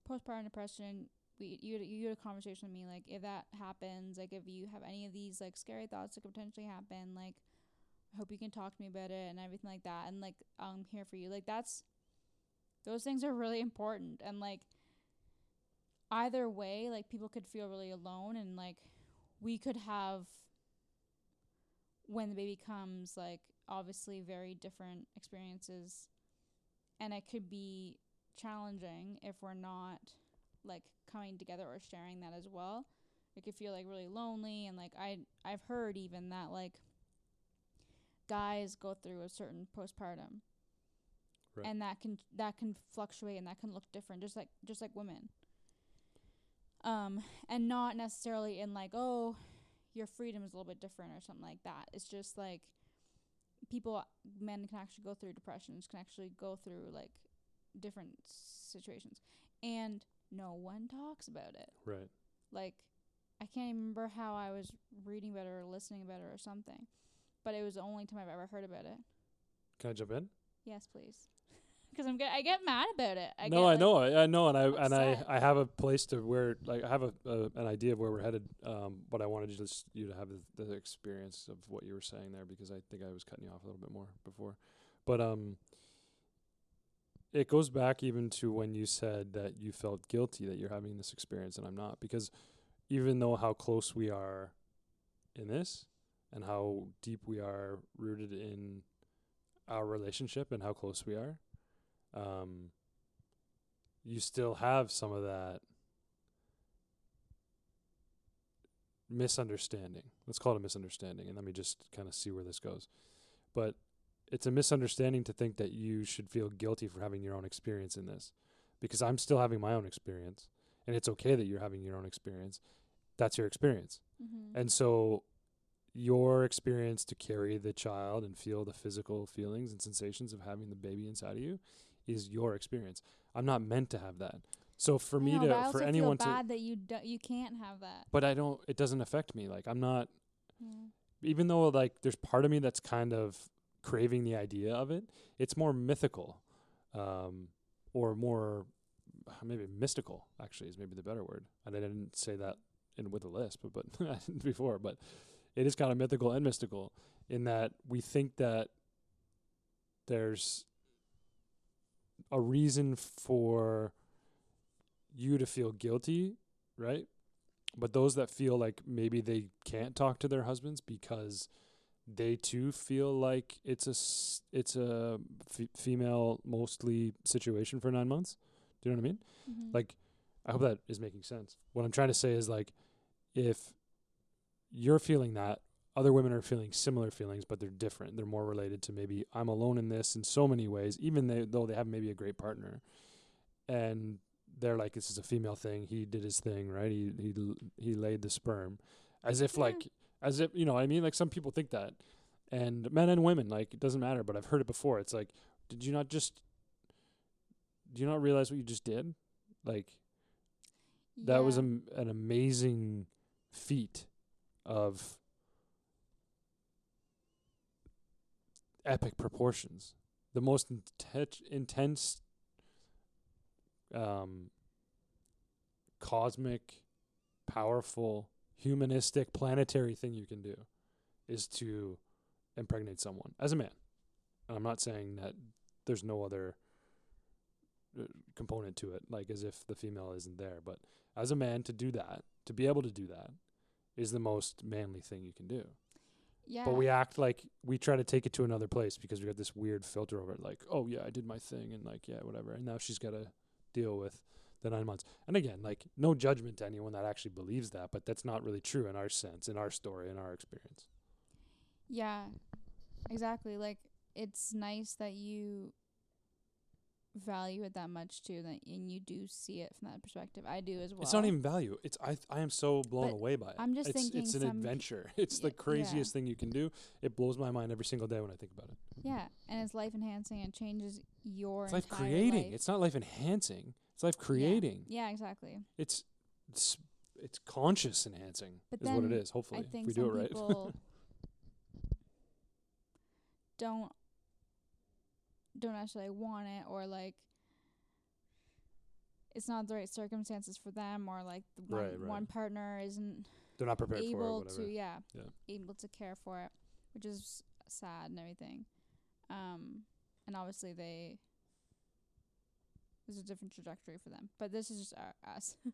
postpartum depression we you you had a conversation with me like if that happens like if you have any of these like scary thoughts that could potentially happen like I hope you can talk to me about it and everything like that and like I'm here for you. Like that's those things are really important and like either way like people could feel really alone and like we could have when the baby comes like obviously very different experiences and it could be challenging if we're not like coming together or sharing that as well. It could feel like really lonely and like i i've heard even that like guys go through a certain postpartum. Right. and that can that can fluctuate and that can look different just like just like women. Um and not necessarily in like oh your freedom is a little bit different or something like that. It's just like people men can actually go through depressions can actually go through like different situations. And no one talks about it Right. like I can't even remember how I was reading about it or listening about it or something. But it was the only time I've ever heard about it. Can I jump in? Yes, please. 'Cause I'm get I get mad about it. I no, get, I like- know, I, I know, and I and I. I have a place to where like I have a, a an idea of where we're headed. Um, but I wanted just you to have the, the experience of what you were saying there because I think I was cutting you off a little bit more before. But um, it goes back even to when you said that you felt guilty that you're having this experience and I'm not because even though how close we are in this and how deep we are rooted in our relationship and how close we are um, you still have some of that misunderstanding. Let's call it a misunderstanding, and let me just kind of see where this goes. But it's a misunderstanding to think that you should feel guilty for having your own experience in this, because I'm still having my own experience, and it's okay that you're having your own experience. That's your experience. Mhm. And so your experience to carry the child and feel the physical feelings and sensations of having the baby inside of you is your experience. I'm not meant to have that. So for I me know, to for anyone feel to bad that you do, you can't have that. but I don't it doesn't affect me. Like I'm not Yeah. even though like there's part of me that's kind of craving the idea of it, it's more mythical. Um or more maybe mystical actually is maybe the better word. And I didn't say that in with a lisp, but, but before, but it is kind of mythical and mystical in that we think that there's a reason for you to feel guilty, right? But those that feel like maybe they can't talk to their husbands because they too feel like it's a s- it's a f- female mostly situation for 9 months. Do you know what I mean? Mhm. Like I hope that is making sense. What I'm trying to say is like if you're feeling that other women are feeling similar feelings but they're different. They're more related to maybe I'm alone in this in so many ways even they, though they have maybe a great partner. And they're like this is a female thing. He did his thing, right? He he he laid the sperm as if Yeah. like as if, you know, what I mean like some people think that. And men and women like it doesn't matter, but I've heard it before. It's like did you not just do you not realize what you just did? Like that was Yeah. am- an amazing feat of epic proportions. The most inten- intense, um, cosmic, powerful, humanistic, planetary thing you can do is to impregnate someone as a man. And I'm not saying that there's no other uh, component to it, like as if the female isn't there, but as a man to do that, to be able to do that, is the most manly thing you can do. yeah. But we act like we try to take it to another place because we got this weird filter over it, like, oh yeah, I did my thing, and like yeah, whatever. And now she's got to deal with the nine months. And again, like no judgment to anyone that actually believes that, but that's not really true in our sense, in our story, in our experience. Yeah, exactly. Like it's nice that you value it that much too, that and you do see it from that perspective. I do as well. It's not even value. It's I I am so blown But away by it. I'm just it's, thinking it's an adventure. It's Y- the craziest thing you can do. It blows my mind every single day when I think about it. Yeah, and it's life enhancing and changes your It's life creating. life. It's not life enhancing. It's life creating. Yeah, exactly. It's it's it's conscious enhancing But is what it is. Hopefully, I if we do it right. don't don't actually want it or like it's not the right circumstances for them or like the one, Right, right. one partner isn't They're not prepared for it. able to yeah, Yeah. able to care for it which is sad and everything um and obviously they there's a different trajectory for them but this is just our, us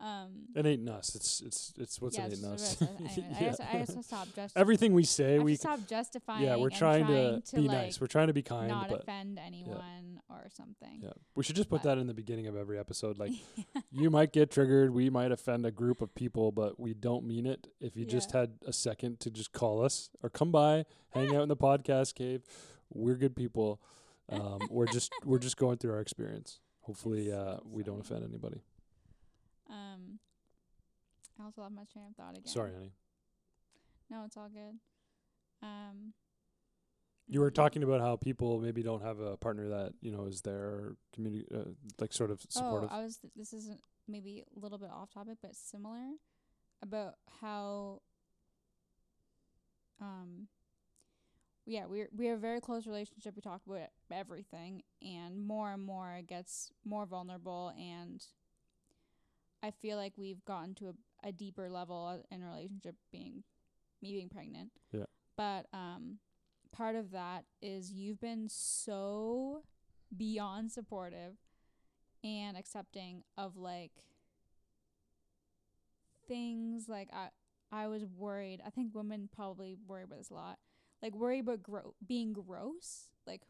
Um, It ain't us. It's it's it's what's yeah, it ain't us. what it is. I Yeah. guess I guess stop just Everything we I say, have we to stop justifying. yeah, we're trying, trying to, be like, nice. We're trying to be kind, not but offend anyone or something. yeah, we should just put But- that in the beginning of every episode. Like, you might get triggered. We might offend a group of people, but we don't mean it. If you just had a second to just call us or come by, hang out in the podcast cave, we're good people. Um, we're just we're just going through our experience. Hopefully, uh, so we don't offend anybody. Um, I also lost my train of thought again. Sorry, honey. No, it's all good. Um, You were talking about how people maybe don't have a partner that you know is their community, uh, like sort of supportive. Oh, I was. Th- this isn't maybe a little bit off topic, but similar about how. Um. Yeah, we're we have a very close relationship. We talk about everything, and more and more it gets more vulnerable, and I feel like we've gotten to a, a deeper level in a relationship, being me being pregnant. Yeah. But um, part of that is you've been so beyond supportive and accepting of like things like I I was worried. I think women probably worry about this a lot. Like worry about gro- being gross, like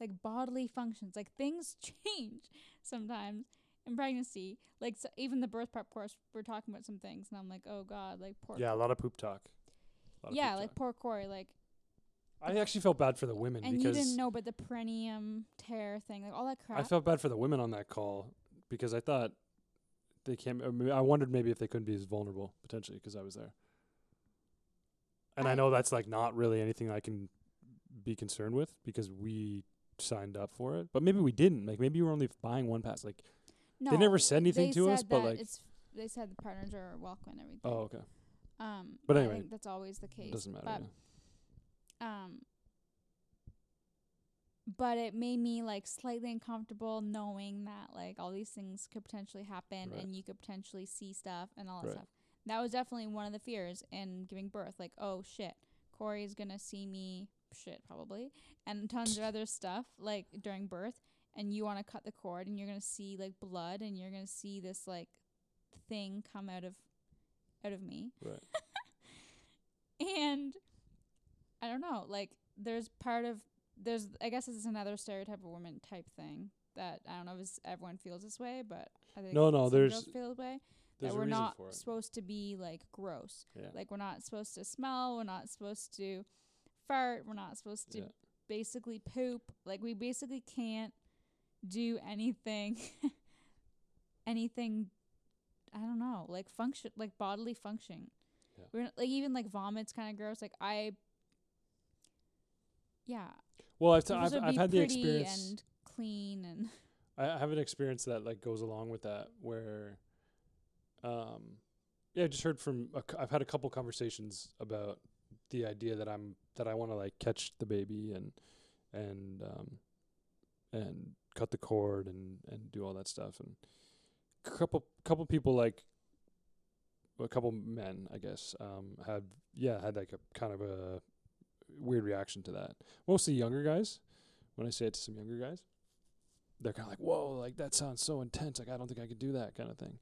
like bodily functions, like things change sometimes in pregnancy. Like so even the birth prep course, we're talking about some things, and I'm like, oh god, like poor. yeah, a lot of poop talk. A lot of yeah, poop like talk. poor Corey, like I actually felt bad for the women and you because didn't know about the perineum tear thing, like all that crap. I felt bad for the women on that call because I thought they can't. I mean, I wondered maybe if they couldn't be as vulnerable potentially because I was there. And I, I- know that's like not really anything I can be concerned with because we signed up for it. But maybe we didn't. Like maybe we were only buying one pass. Like no, they never said anything to us, said but like it's they said the partners are welcome and everything. oh okay, Um, But I anyway, think that's always the case. it doesn't matter. But, yeah. um, but it made me like slightly uncomfortable knowing that like all these things could potentially happen Right. and you could potentially see stuff and all that Right. stuff. That was definitely one of the fears in giving birth. Like, oh shit, Corey's gonna see me shit probably and tons of other stuff like during birth and you want to cut the cord and you're gonna see like blood and you're gonna see this like thing come out of out of me Right. and I don't know, like there's part of there's I guess it's another stereotype of woman type thing that I don't know if everyone feels this way, but I think No, no, there's- this way There's that we're not supposed to be like gross. Yeah. Like we're not supposed to smell, we're not supposed to fart, we're not supposed to Yeah. basically poop. Like we basically can't do anything anything I don't know, like function like bodily function. Yeah. We're not, like even like vomits kind of gross. Like I yeah, Well, I've, t- I've, I've had the experience. and clean and I I have an experience that like goes along with that where, um, yeah, I just heard from. I've had a couple conversations about the idea that I'm that I want to like catch the baby and and um and cut the cord and and do all that stuff and a couple couple people like a couple men I guess um had yeah had like a kind of a weird reaction to that mostly younger guys when I say it to some younger guys they're kind of like, whoa, like that sounds so intense. Like I don't think I could do that kind of thing.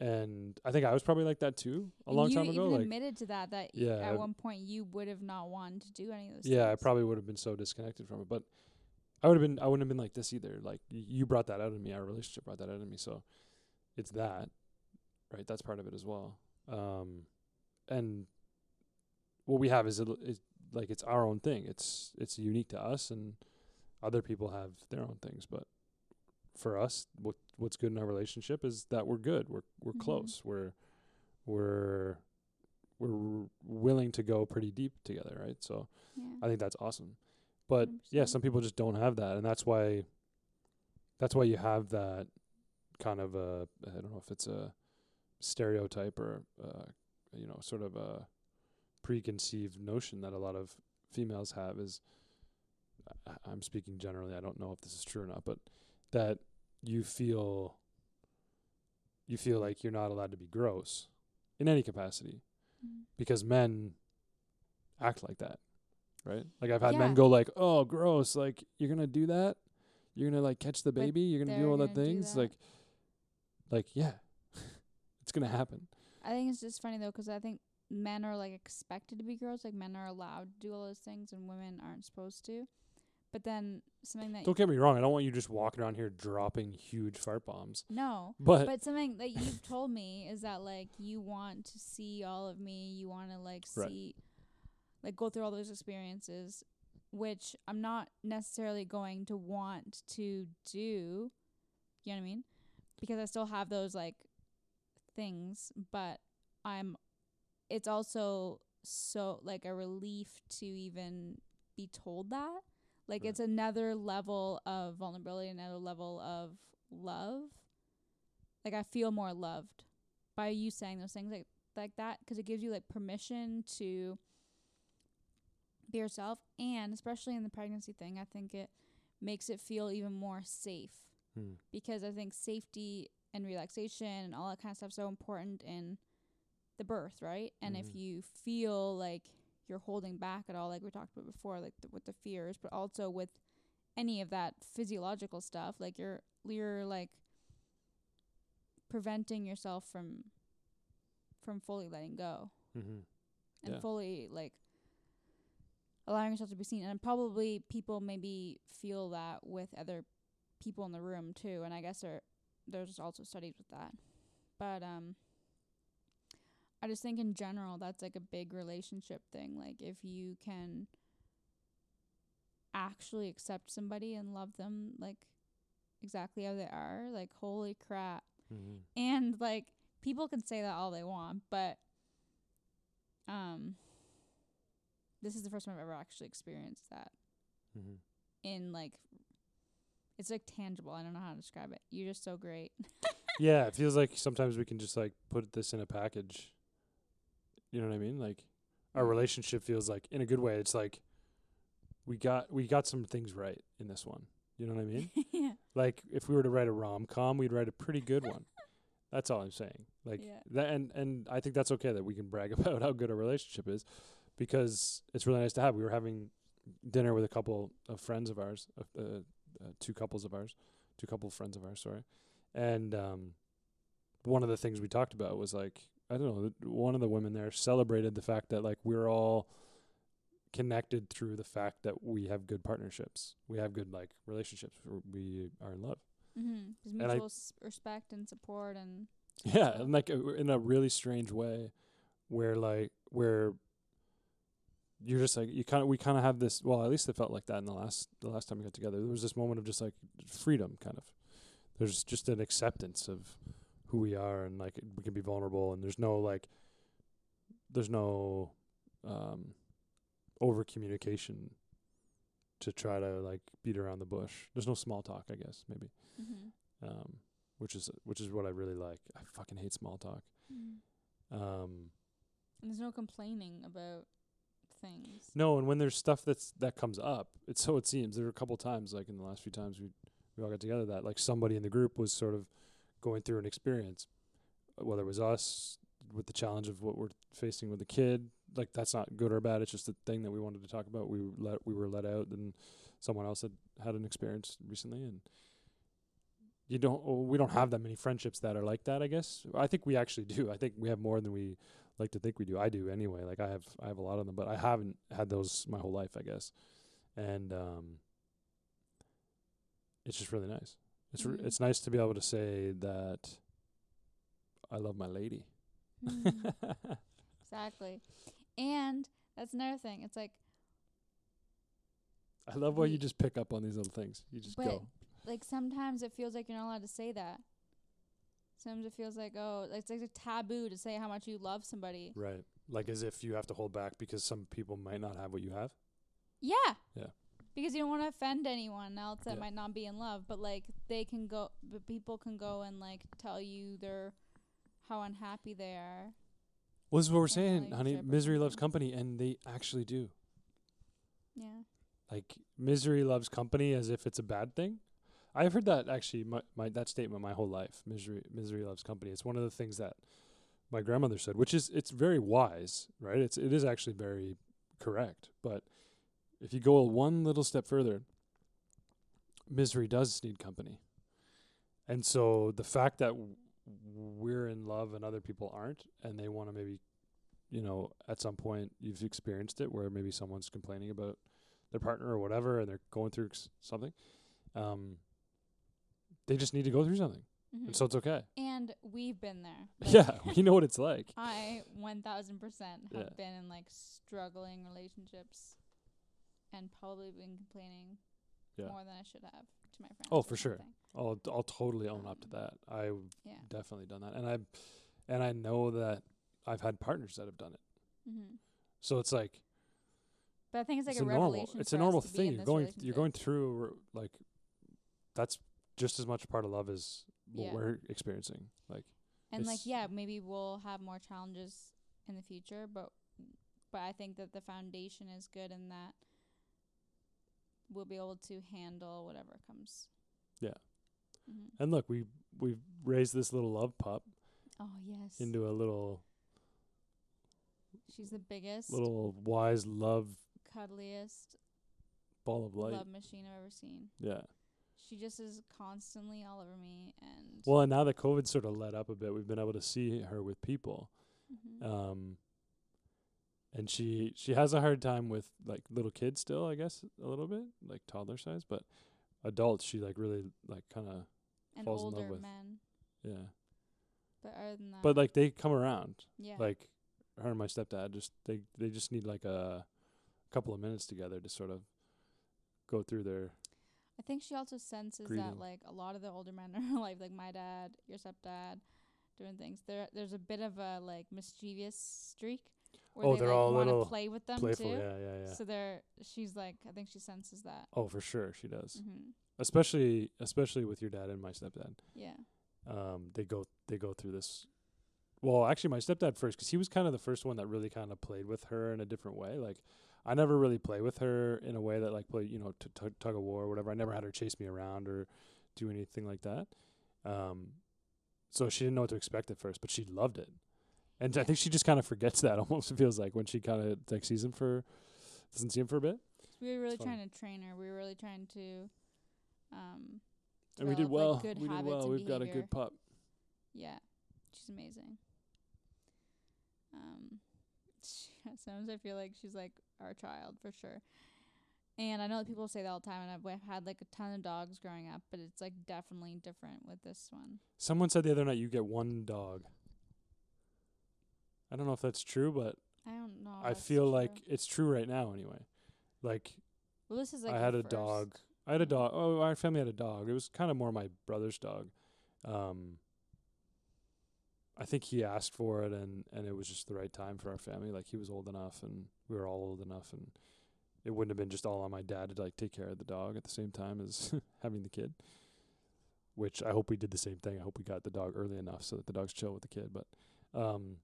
And I think I was probably like that too a and long you time ago. even Like, admitted to that that Yeah, at I've- one point you would have not wanted to do any of those yeah, I probably would have been so disconnected from it. But I would have been, I wouldn't have been like this either. Like y- you brought that out of me. Our relationship brought that out of me. So it's that, right? That's part of it as well. Um, and what we have is, it, is like it's our own thing. It's it's unique to us, and other people have their own things. But for us, what what's good in our relationship is that we're good. We're we're Mhm. close. We're we're we're willing to go pretty deep together, right? So yeah. I think that's awesome. But yeah, 100%. some people just don't have that, and that's why that's why you have that kind of a I don't know if it's a stereotype or uh, you know sort of a preconceived notion that a lot of females have is I- I'm speaking generally. I don't know if this is true or not, but that you feel you feel like you're not allowed to be gross in any capacity Mm. because men act like that, right? Like I've had men go like, "Oh, gross! Like you're gonna do that? You're gonna like catch the baby? You're gonna do all do things?" that. Like, Like, yeah, it's gonna happen. I think it's just funny though 'cause I think men are like expected to be girls. Like men are allowed to do all those things, and women aren't supposed to. But then something that Don't get me wrong. I don't want you just walking around here dropping huge fart bombs. no, But, but something that you've told me is that like you want to see all of me. You want to like Right. see, like go through all those experiences, which I'm not necessarily going to want to do. You know what I mean? Because I still have those like things, but I'm. It's also so like a relief to even be told that. Like Right. it's another level of vulnerability, another level of love. Like I feel more loved by you saying those things like like that 'cause it gives you like permission to be yourself and especially in the pregnancy thing, I think it makes it feel even more safe Hmm. because I think safety and relaxation and all that kind of stuff is so important in the birth, right? And if Mhm. you feel like you're holding back at all, like we talked about before, like the, with the fears, but also with any of that physiological stuff, like you're you're like preventing yourself from from fully letting go. Hmm and Yeah. fully like allowing yourself to be seen. And probably people maybe feel that with other people in the room too and i guess there there's also studies with that. But um i just think in general that's like a big relationship thing like if you can actually accept somebody and love them like exactly how they are like holy crap. Hmm and like people can say that all they want but um this is the first time i've ever actually experienced that. Hmm in like it's like tangible. I don't know how to describe it. You're just so great. Yeah, it feels like sometimes we can just like put this in a package. You know what I mean? Like our Mm. relationship feels like in a good way. It's like we got we got some things right in this one. You know what I mean? yeah like if we were to write a rom com, we'd write a pretty good one. That's all I'm saying. Like Yeah. that, and and I think that's okay that we can brag about how good our relationship is, because it's really nice to have. We were having dinner with a couple of friends of ours, uh, uh, uh, two couples of ours, two couple of friends of ours, sorry, and um, one of the things we talked about was like I don't know, one of the women there celebrated the fact that like we're all connected through the fact that we have good partnerships, we have good like relationships, we are in love. mm-hmm. there's And I- mutual s- respect and support and Yeah, and like uh, in a really strange way, where like where you're just like you kind of we kind of have this. Well, at least it felt like that in the last the last time we got together. There was this moment of just like freedom, kind of. There's just an acceptance of who we are, and like we can be vulnerable, and there's no like, there's no um, over communication to try to like beat around the bush. There's no small talk, I guess maybe. mm-hmm. Um, which is which is what I really like. I fucking hate small talk. Um, and there's no complaining about things no, and when there's stuff that's that comes up, it's so it seems there were a couple times like in the last few times we we all got together that like somebody in the group was sort of going through an experience, whether it was us with the challenge of what we're facing with the kid. Like that's not good or bad. It's just a thing that we wanted to talk about. We let we were let out, and someone else had had an experience recently, and you don't we don't have that many friendships that are like that. I guess I think we actually do. I think we have more than we like to think we do. I do anyway. Like I have I have a lot of them, but I haven't had those my whole life, I guess. And um it's just really nice. It's Mhm. it's nice to be able to say that I love my lady. Mhm. exactly and that's another thing it's like I love why you just pick up on these little things. You just go. like sometimes it feels like you're not allowed to say that. Sometimes it feels like oh, like it's like a taboo to say how much you love somebody. Right. Like as if you have to hold back because some people might not have what you have. Yeah. Yeah. Because you don't want to offend anyone else that Yeah. might not be in love, but like they can go, but people can go and like tell you they're how unhappy they are. Well, this is what we're saying, honey. Misery loves company, and they actually do. Yeah. Like misery loves company as if it's a bad thing. I've heard that actually my, my that statement my whole life. Misery misery loves company. It's one of the things that my grandmother said, which is it's very wise, right? It's it is actually very correct. But if you go one little step further, misery does need company. And so the fact that w- we're in love and other people aren't, and they want to maybe, you know, at some point you've experienced it where maybe someone's complaining about their partner or whatever, and they're going through something. Um, they just need to go through something, Mhm. and so it's okay. and we've been there. Yeah, we know what it's like. I one thousand percent have Yeah. been in like struggling relationships, and probably been complaining Yeah. more than I should have to my friends. Oh, for sure. something. I'll I'll totally own up to Um, that. I Yeah. definitely done that, and I and I know that I've had partners that have done it. hmm So it's like But I think it's like it's a, a normal. It's a normal thing. You're going. You're going through like that's just as much a part of love as what Yeah. we're experiencing. Like and like yeah, maybe we'll have more challenges in the future, but but I think that the foundation is good and that we'll be able to handle whatever comes. Yeah. hmm and look, we we've raised this little love pup Oh yes, into a little she's the biggest, little wise love cuddliest ball of light. love machine I've ever seen. Yeah. She just is constantly all over me, and Well, and now that COVID sort of let up a bit, we've been able to see her with people. Mhm. um and she she has a hard time with like little kids still i guess a little bit like toddler size but adults she like really like kind of falls in love with- men. yeah. But other than that, but like they come around. Yeah, like her and my stepdad just they they just need like a couple of minutes together to sort of go through their I think she also senses that like a lot of the older men are like like my dad, your stepdad, doing things. There there's a bit of a like mischievous streak where Oh, they they're like all wanna little play with them playful too. yeah yeah yeah So they're she's like I think she senses that. oh for sure she does hmm especially especially with your dad and my stepdad Yeah. um, they go they go through this. Well, actually, my stepdad first, 'cause he was kind of the first one that really kind of played with her in a different way. Like, I never really play with her in a way that like play, you know, t- t- tug of war or whatever. I never had her chase me around or do anything like that. Um, so she didn't know what to expect at first, but she loved it, and I think she just kind of forgets that almost. It feels like when she kind of like sees him for doesn't see him for a bit, We were really trying to train her. We were really trying to um and we did well. like, we did well. We've got a good pup. Yeah, she's amazing. Um, sometimes I feel like she's like our child for sure. And I know that people say that all the time, and I've I've had like a ton of dogs growing up, but it's like definitely different with this one. Someone said the other night you get one dog. I don't know if that's true, but I don't know. I feel true. like it's true right now anyway. Like, well, this is like I had a first. dog. I had a dog. Oh, our family had a dog. It was kind of more my brother's dog. Um I think he asked for it and and it was just the right time for our family. Like he was old enough and we were all old enough and it wouldn't have been just all on my dad to like take care of the dog at the same time as having the kid. Which I hope we did the same thing. I hope we got the dog early enough so that the dog's chill with the kid. But um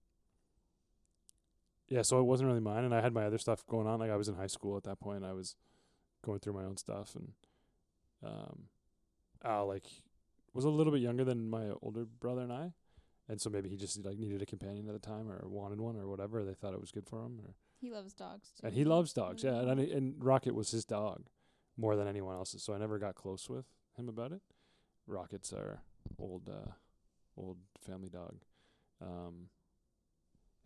yeah, so it wasn't really mine and I had my other stuff going on. Like I was in high school at that point. I was going through my own stuff and um Al like was a little bit younger than my older brother and I. And so maybe he just like needed a companion at the time or wanted one or whatever. They thought it was good for him or He loves dogs too. and he loves dogs, yeah. And I, and Rocket was his dog more than anyone else's, so I never got close with him about it. Rocket's our old uh old family dog. Um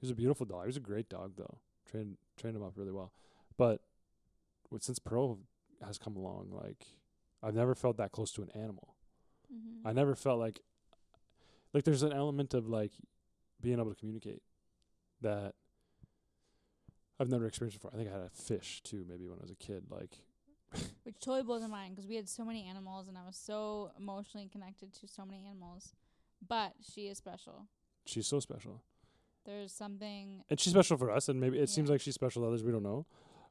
he was a beautiful dog. He was a great dog though. Trained trained him up really well. But since Pearl has come along, like I've never felt that close to an animal. Mhm. I never felt like like there's an element of like being able to communicate that I've never experienced before. I think I had a fish too, maybe when I was a kid. Like Which totally blows my mind 'cause we had so many animals and I was so emotionally connected to so many animals. But she is special. she's so special, There's something and she's special for us. And maybe it seems like she's special to others we don't know,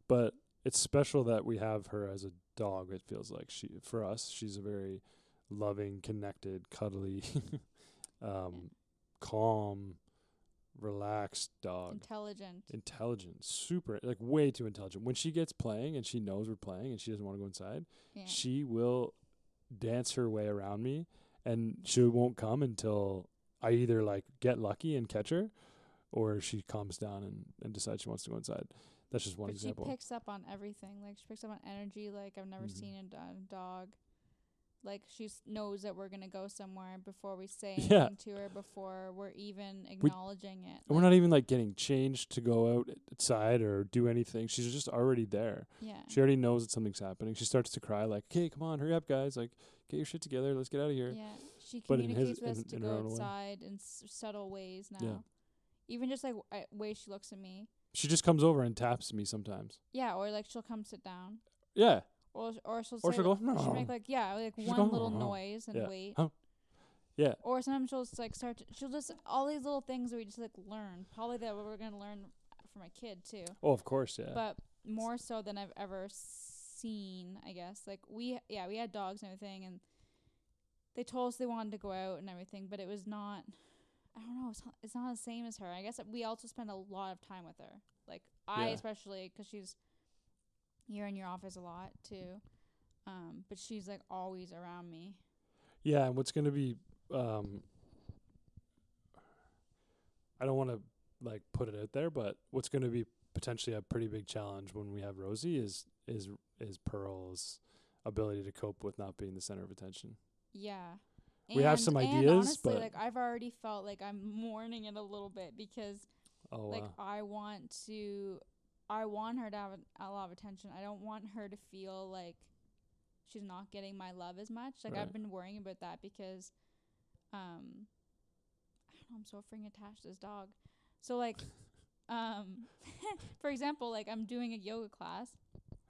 but it's special that we have her as a dog. It feels like she for us, she's a very loving, connected, cuddly, um, calm, relaxed dog. intelligent. intelligent, super like way too intelligent. When she gets playing and she knows we're playing and she doesn't want to go inside, Yeah. she will dance her way around me and she won't come until I either like get lucky and catch her or she calms down and, and decides she wants to go inside. That's just one but example. she picks up on everything. Like she picks up on energy like I've never Mhm. seen a dog. Like she knows that we're gonna go somewhere before we say Yeah. anything to her, before we're even acknowledging it. And we're not even like getting changed to go out outside or do anything. She's just already there. Yeah. She already knows that something's happening. She starts to cry like, "Okay, come on, hurry up, guys! Like, get your shit together. Let's get out of here." Yeah. She But in his- communicates with us in- to in go own way. outside in s- subtle ways now. Yeah. Even just like w- way she looks at me. She just comes over and taps me sometimes. Yeah, or like she'll come sit down. Yeah. Or or she'll Or say she'll go, she'll make like yeah, like one little "No." noise and Yeah. wait. Huh. Yeah. Or sometimes she'll just like start. To, she'll just all these little things that we just like learn. Probably that we're gonna learn from a kid too. Oh, of course, yeah. But more so than I've ever seen. I guess like we yeah we had dogs and everything, and they told us they wanted to go out and everything, but it was not. I don't know. It's not, it's not the same as her. I guess we also spend a lot of time with her. Like I Yeah. especially 'cause she's you're in your office a lot too. Um, but she's like always around me. Yeah, and what's going to be um I don't want to like put it out there, but what's going to be potentially a pretty big challenge when we have Rosie is is is Pearl's ability to cope with not being the center of attention. Yeah. We have some ideas, honestly, but- like I've already felt like I'm mourning it a little bit because Oh, like wow. I want to I want her to have a, lot of attention. I don't want her to feel like she's not getting my love as much. Like Right. I've been worrying about that because um I don't know, I'm so freaking attached to this dog. So like um for example, like I'm doing a yoga class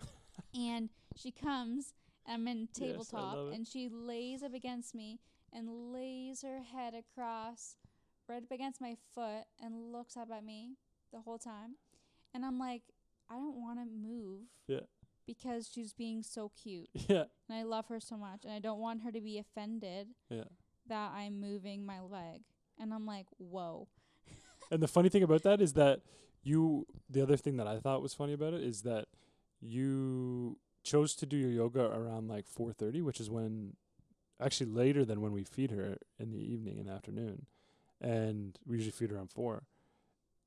and she comes I'm in tabletop it. and she lays up against me and lays her head across right up against my foot and looks up at me the whole time. And I'm like, I don't want to move. Yeah. Because she's being so cute. yeah. And I love her so much. And I don't want her to be offended Yeah. that I'm moving my leg. And I'm like, whoa. And the funny thing about that is that you the other thing that I thought was funny about it is that you chose to do your yoga around like 4:30, which is when actually later than when we feed her in the evening and afternoon. And we usually feed her around 4.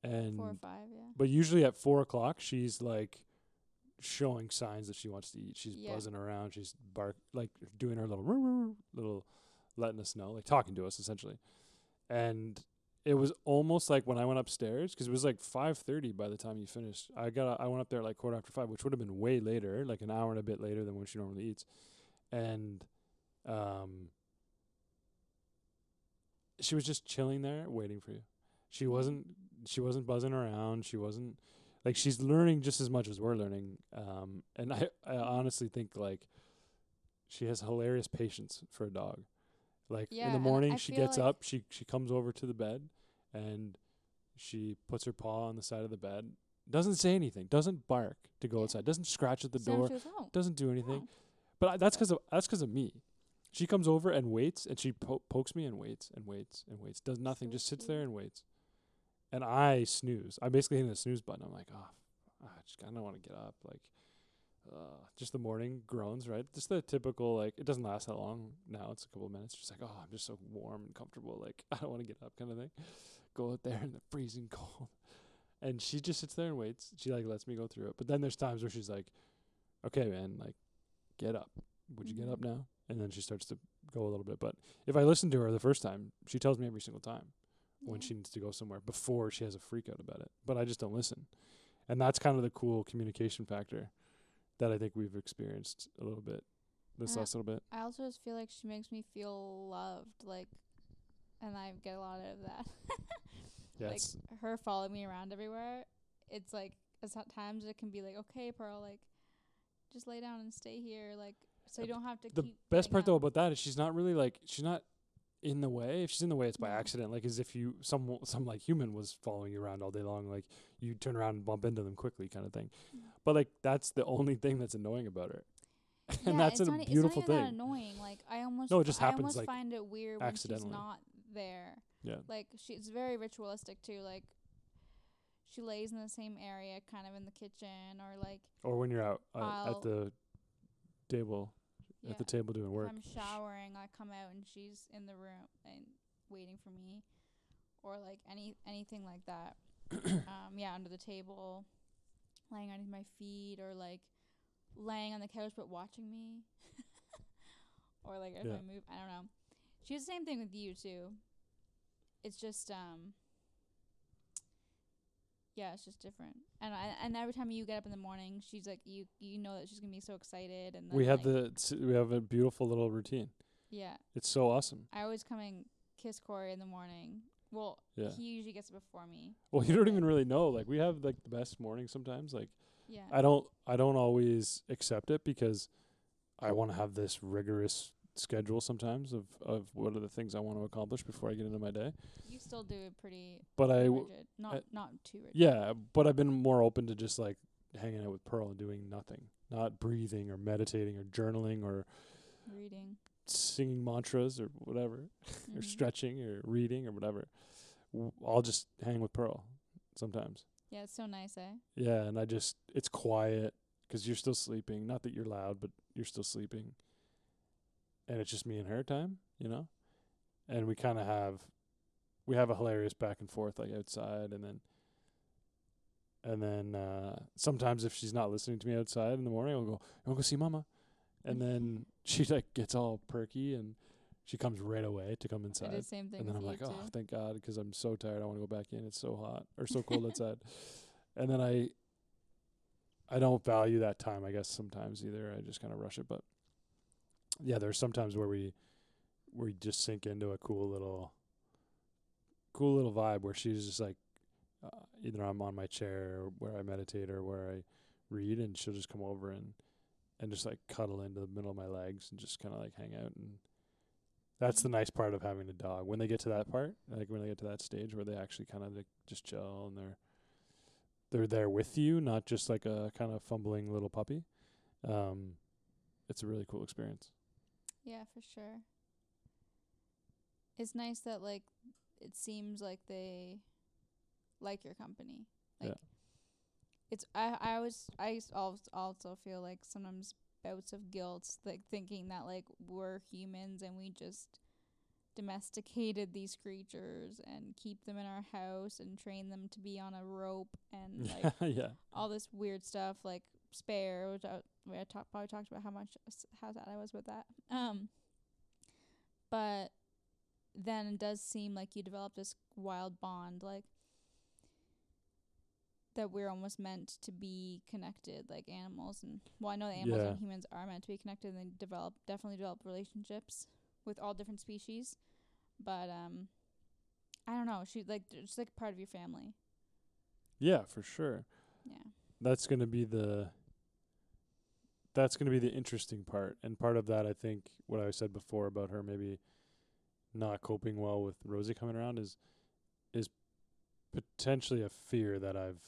And Four or five, yeah. but usually at 4 o'clock she's like showing signs that she wants to eat. She's Yeah. buzzing around, she's bark like doing her little little letting us know, like talking to us essentially. And it was almost like when I went upstairs 'cause it was like 5:30 by the time you finished. I got I went up there like quarter after 5, which would have been way later, like an hour and a bit later than when she normally eats. And um she was just chilling there waiting for you. She wasn't she wasn't buzzing around, she wasn't like she's learning just as much as we're learning. Um and I I honestly think like she has hilarious patience for a dog. Like Yeah, in the morning she gets like- up, she she comes over to the bed and she puts her paw on the side of the bed. Doesn't say anything, doesn't bark to go Yeah. outside, doesn't scratch at the door, doesn't do anything. oh. But I, that's 'cause of that's 'cause of me. She comes over and waits, and she po- pokes me and waits and waits and waits. Does nothing, So just sits there and waits. And I snooze. I basically hit the snooze button. I'm like, oh, I just I don't want to get up. Like, uh, just the morning groans, right? Just the typical like. It doesn't last that long. Now it's a couple of minutes. Just like, oh, I'm just so warm and comfortable. Like, I don't want to get up, kind of thing. Go out there in the freezing cold. And she just sits there and waits. She like lets me go through it. But then there's times where she's like, okay, man, like, get up. Would you get up Mhm. now? And then she starts to go a little bit. But if I listen to her the first time, she tells me every single time when she needs to go somewhere before she has a freak out about it. But I just don't listen. And that's kind of the cool communication factor that I think we've experienced a little bit this And I- last little bit. I also just feel like she makes me feel loved, like, and I get a lot out of that. Yeah, like her following me around everywhere. It's like at times it can be like, okay, Pearl, like, just lay down and stay here, like, so you don't have to. the best part though about that is she's not really like she's not in the way. If she's in the way, it's by No. accident. Like as if you some some like human was following you around all day long. Like you turn around and bump into them quickly, kind of thing. Mm. But like that's the only thing that's annoying about her, and Yeah, that's a not, beautiful it's not even thing. That annoying. Like I almost. No, it just happens. I almost like, find it weird when she's accidentally. not there. Yeah. Like she's very ritualistic too. Like she lays in the same area, kind of in the kitchen, or like Or when you're out uh, at the table yeah. at the table doing If work. I'm showering, I come out and she's in the room and waiting for me, or like any anything like that. um, yeah, under the table, laying underneath my feet, or like laying on the couch but watching me, or like if Yeah. I move. I don't know. She has the same thing with you too. It's just um. Yeah, it's just different, and I, and every time you get up in the morning, she's like you you know that she's gonna be so excited, and we have like, the s- we have a beautiful little routine. yeah. It's so awesome. I always come and kiss Corey in the morning. Well, Yeah. he usually gets it before me. Well, you don't even really know. Like we have like the best morning sometimes. Like Yeah. I don't I don't always accept it because I want to have this rigorous schedule sometimes of of what are the things I want to accomplish before I get into my day. you still do it pretty But I w- rigid, not not too rigid. yeah, but I've been more open to just like hanging out with Pearl and doing nothing, not breathing or meditating or journaling or Reading. singing mantras or whatever or Mhm. stretching or reading or whatever. W- I'll just hang with Pearl sometimes. Yeah, it's so nice, eh? Yeah, and I just it's quiet 'cause you're still sleeping. Not that you're loud, but you're still sleeping. And it's just me and her time, you know. And we kind of have we have a hilarious back and forth like outside, and then and then uh sometimes if she's not listening to me outside in the morning, I'll go, "You want to go see Mama?" And then she like gets all perky and she comes right away to come inside. do the same thing And then I'm like, too. oh, thank God, 'cause I'm so tired. I want to go back in. It's so hot or so cold outside. And then I, I don't value that time. I guess sometimes either. I just kind of rush it. But yeah, there's sometimes where we, where we just sink into a cool little, cool little vibe where she's just like, uh, either I'm on my chair or where I meditate or where I read, and she'll just come over and, and just like cuddle into the middle of my legs and just kind of like hang out and that's the nice part of having a dog. When they get to that part, like when they get to that stage where they actually kind of like just chill and they're they're there with you, not just like a kind of fumbling little puppy. Um, it's a really cool experience. Yeah, for sure. It's nice that like it seems like they like your company. Like Yeah. it's I I always I also feel like sometimes bouts of guilt like thinking that like we're humans and we just domesticated these creatures and keep them in our house and train them to be on a rope and like yeah, all this weird stuff like spare which I, we had talk, probably talked about how much how sad I was with that um but then it does seem like you develop this wild bond like that we're almost meant to be connected like animals and well I know that animals Yeah. and humans are meant to be connected and they develop definitely develop relationships with all different species but um I don't know she like it's like part of your family yeah, for sure. yeah That's gonna be the that's gonna be the interesting part, and part of that, I think, what I said before about her maybe not coping well with Rosie coming around is is potentially a fear that I've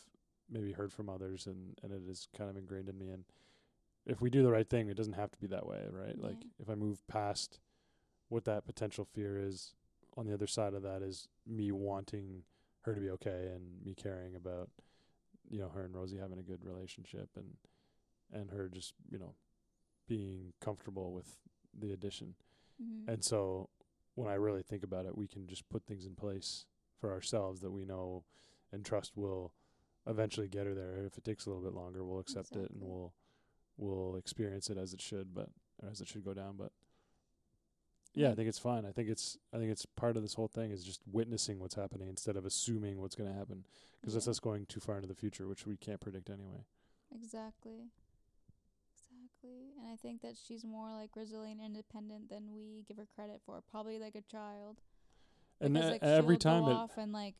maybe heard from others, and and it is kind of ingrained in me. And if we do the right thing, it doesn't have to be that way, right? Like if I move past what that potential fear is, on the other side of that is me wanting her to be okay and me caring about you know her and Rosie having a good relationship and and her just you know being comfortable with the addition. mm-hmm. And so when I really think about it, we can just put things in place for ourselves that we know and trust will eventually get her there. If it takes a little bit longer, we'll accept it and we'll we'll experience it as it should, but or as it should go down. But yeah, I think it's fine. I think it's I think it's part of this whole thing is just witnessing what's happening instead of assuming what's going to happen because that's Yeah. us going too far into the future, which we can't predict anyway. Exactly. Exactly. And I think that she's more like resilient and independent than we give her credit for. Probably like a child. And because, like, every time go it, off and like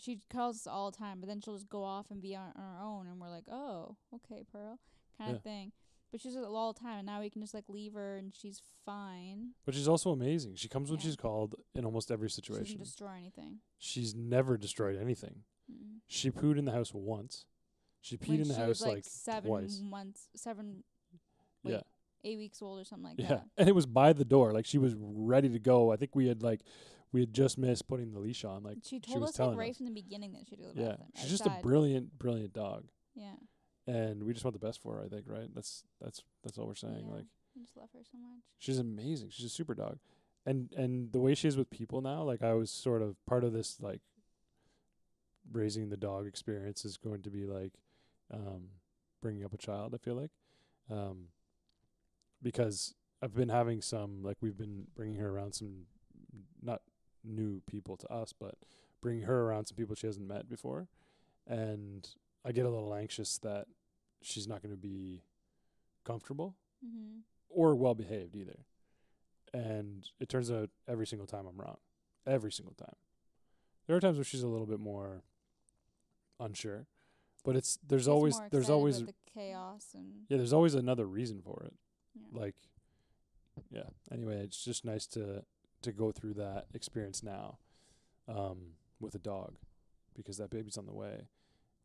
she calls us all the time, but then she'll just go off and be on, on her own and we're like, Oh, okay, Pearl kind Yeah. of thing. But she's at all the time and now we can just like leave her and she's fine. but she's also amazing. She comes when Yeah. she's called in almost every She situation. doesn't destroy anything. she's never destroyed anything. Mm. She pooed in the house once. She peed When in the she house like, like seven twice. months seven wait, Yeah. eight weeks old or something like Yeah, that. and it was by the door. Like she was ready to go. I think we had like we had just missed putting the leash on. Like She she was us telling like right us. from the beginning that she'd go yeah, she's just a brilliant, brilliant dog, Yeah. and we just want the best for her. I think, right? That's that's that's all we're saying. Yeah. Like I just love her so much. she's amazing. She's a super dog, and and the way she is with people now, like I was sort of part of this like raising the dog experience is going to be like um bringing up a child. I feel like, um, because I've been having some like we've been bringing her around some not new people to us, but bringing her around some people she hasn't met before, and I get a little anxious that she's not going to be comfortable Mm-hmm. or well behaved either. And it turns out every single time I'm wrong. Every single time. There are times where she's a little bit more unsure, but it's there's always there's always the chaos and yeah, there's always another reason for it. Yeah. Like yeah. Anyway, it's just nice to to go through that experience now um with a dog because that baby's on the way.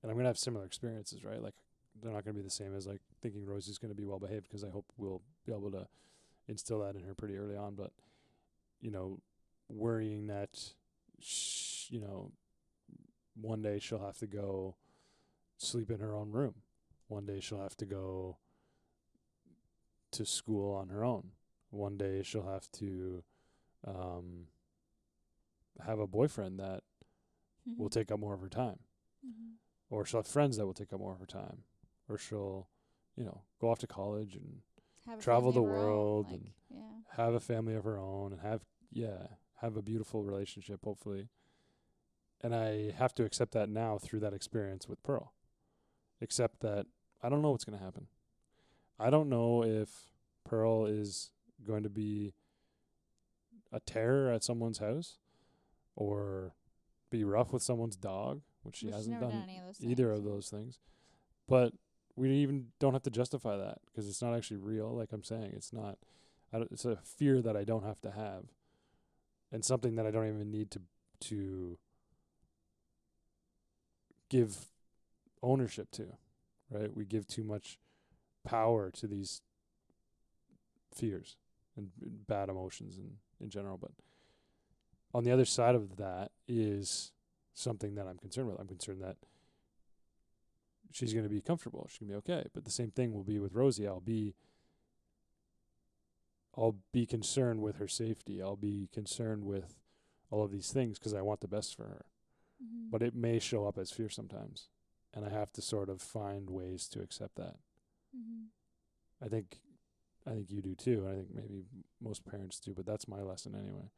And I'm to have similar experiences, right? Like they're not to be the same as like thinking Rosie's to be well behaved because I hope we'll be able to instill that in her pretty early on, but you know, worrying that sh- you know one day she'll have to go sleep in her own room. One day she'll have to go to school on her own. One day she'll have to um, have a boyfriend that will take up more of her time, Mm-hmm. or she'll have friends that will take up more of her time, or she'll, you know, go off to college and travel the of her own, world like, and- yeah. have a family of her own and have yeah have a beautiful relationship hopefully and i have to accept that now through that experience with pearl accept that i don't know what's going to happen i don't know if pearl is going to be a terror at someone's house or be rough with someone's dog which she she's hasn't never done any of those either things. of those things. But we even don't have to justify that because it's not actually real. Like I'm saying, it's not. I don't, it's a fear that I don't have to have, and something that I don't even need to to give ownership to. Right? We give too much power to these fears and bad emotions in in general. But on the other side of that is something that I'm concerned with. I'm concerned that she's going to be comfortable. She's going to be okay. But the same thing will be with Rosie. I'll be I'll be concerned with her safety. I'll be concerned with all of these things 'cause I want the best for her. Mhm. But it may show up as fear sometimes, and I have to sort of find ways to accept that. Mhm. I think I think you do too, and I think maybe most parents do, but that's my lesson anyway.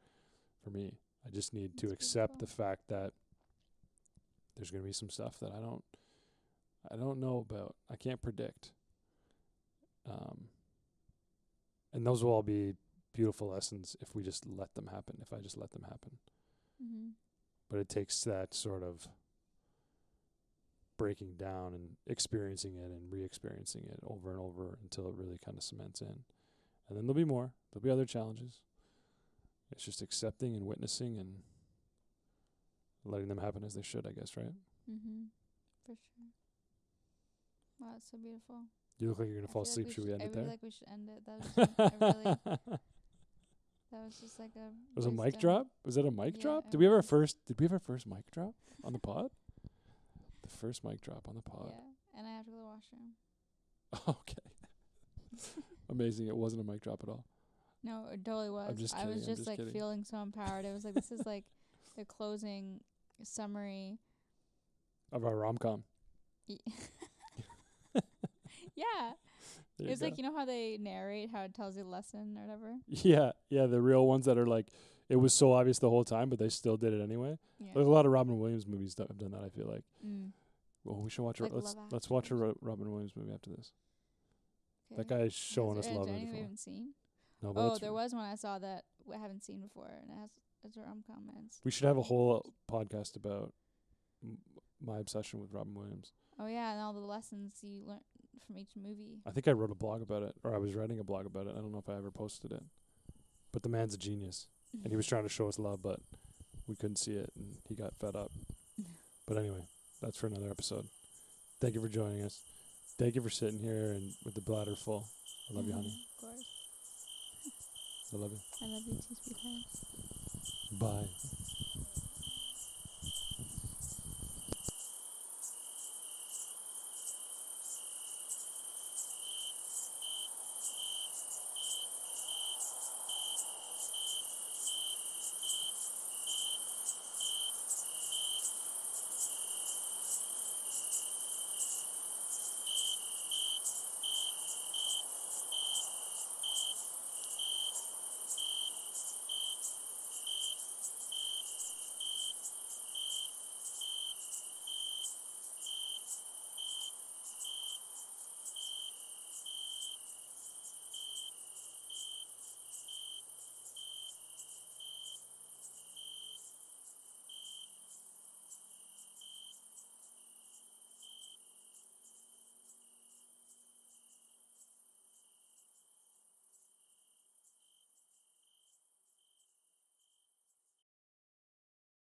For me, I just need to accept beautiful. the fact that there's going to be some stuff that I don't I don't know about. I can't predict. Um and those will all be beautiful lessons if we just let them happen, if I just let them happen. Mhm. But it takes that sort of breaking down and experiencing it and re-experiencing it over and over until it really kind of cements in. And then there'll be more. There'll be other challenges. It's just accepting and witnessing and letting them happen as they should, I guess, right? Mhm. For sure. Wow, it's so beautiful. You look like you're gonna I fall asleep. like should we end I it feel there? like we should end it. That was just, I really, that was just like a. was a mic drop? Was that a mic Yeah, drop? Did we have our first? Did we have our first mic drop on the pod? The first mic drop on the pod. Yeah, and I have to go to the washroom. okay. Amazing. It wasn't a mic drop at all. No, it totally was. just I kidding, was I'm just, just like kidding. feeling so empowered. It was like this is like the closing summary. Of our rom com. Yeah, it was like you know how they narrate how it tells you a lesson or whatever. Yeah, yeah, the real ones that are like it was so obvious the whole time, but they still did it anyway. Yeah. There's a lot of Robin Williams movies that have done that. I feel like. Mm. Well, we should watch. Like a, let's let's watch a Ro- Robin Williams movie after this. That Okay. guy is showing Is us love Is in there any we haven't seen? No, but Oh, there was one I saw that I haven't seen before, and it has it's a rom com. we should have a whole podcast about m- my obsession with Robin Williams. Oh yeah, and all the lessons you learn from each movie. I think I wrote a blog about it, or I was writing a blog about it. I don't know if I ever posted it. But the man's a genius, and he was trying to show us love, but we couldn't see it, and he got fed up. But anyway, that's for another episode. Thank you for joining us. Thank you for sitting here and with the bladder full. I love you, honey. Of course, I love you. I love you too, sweetheart. Bye.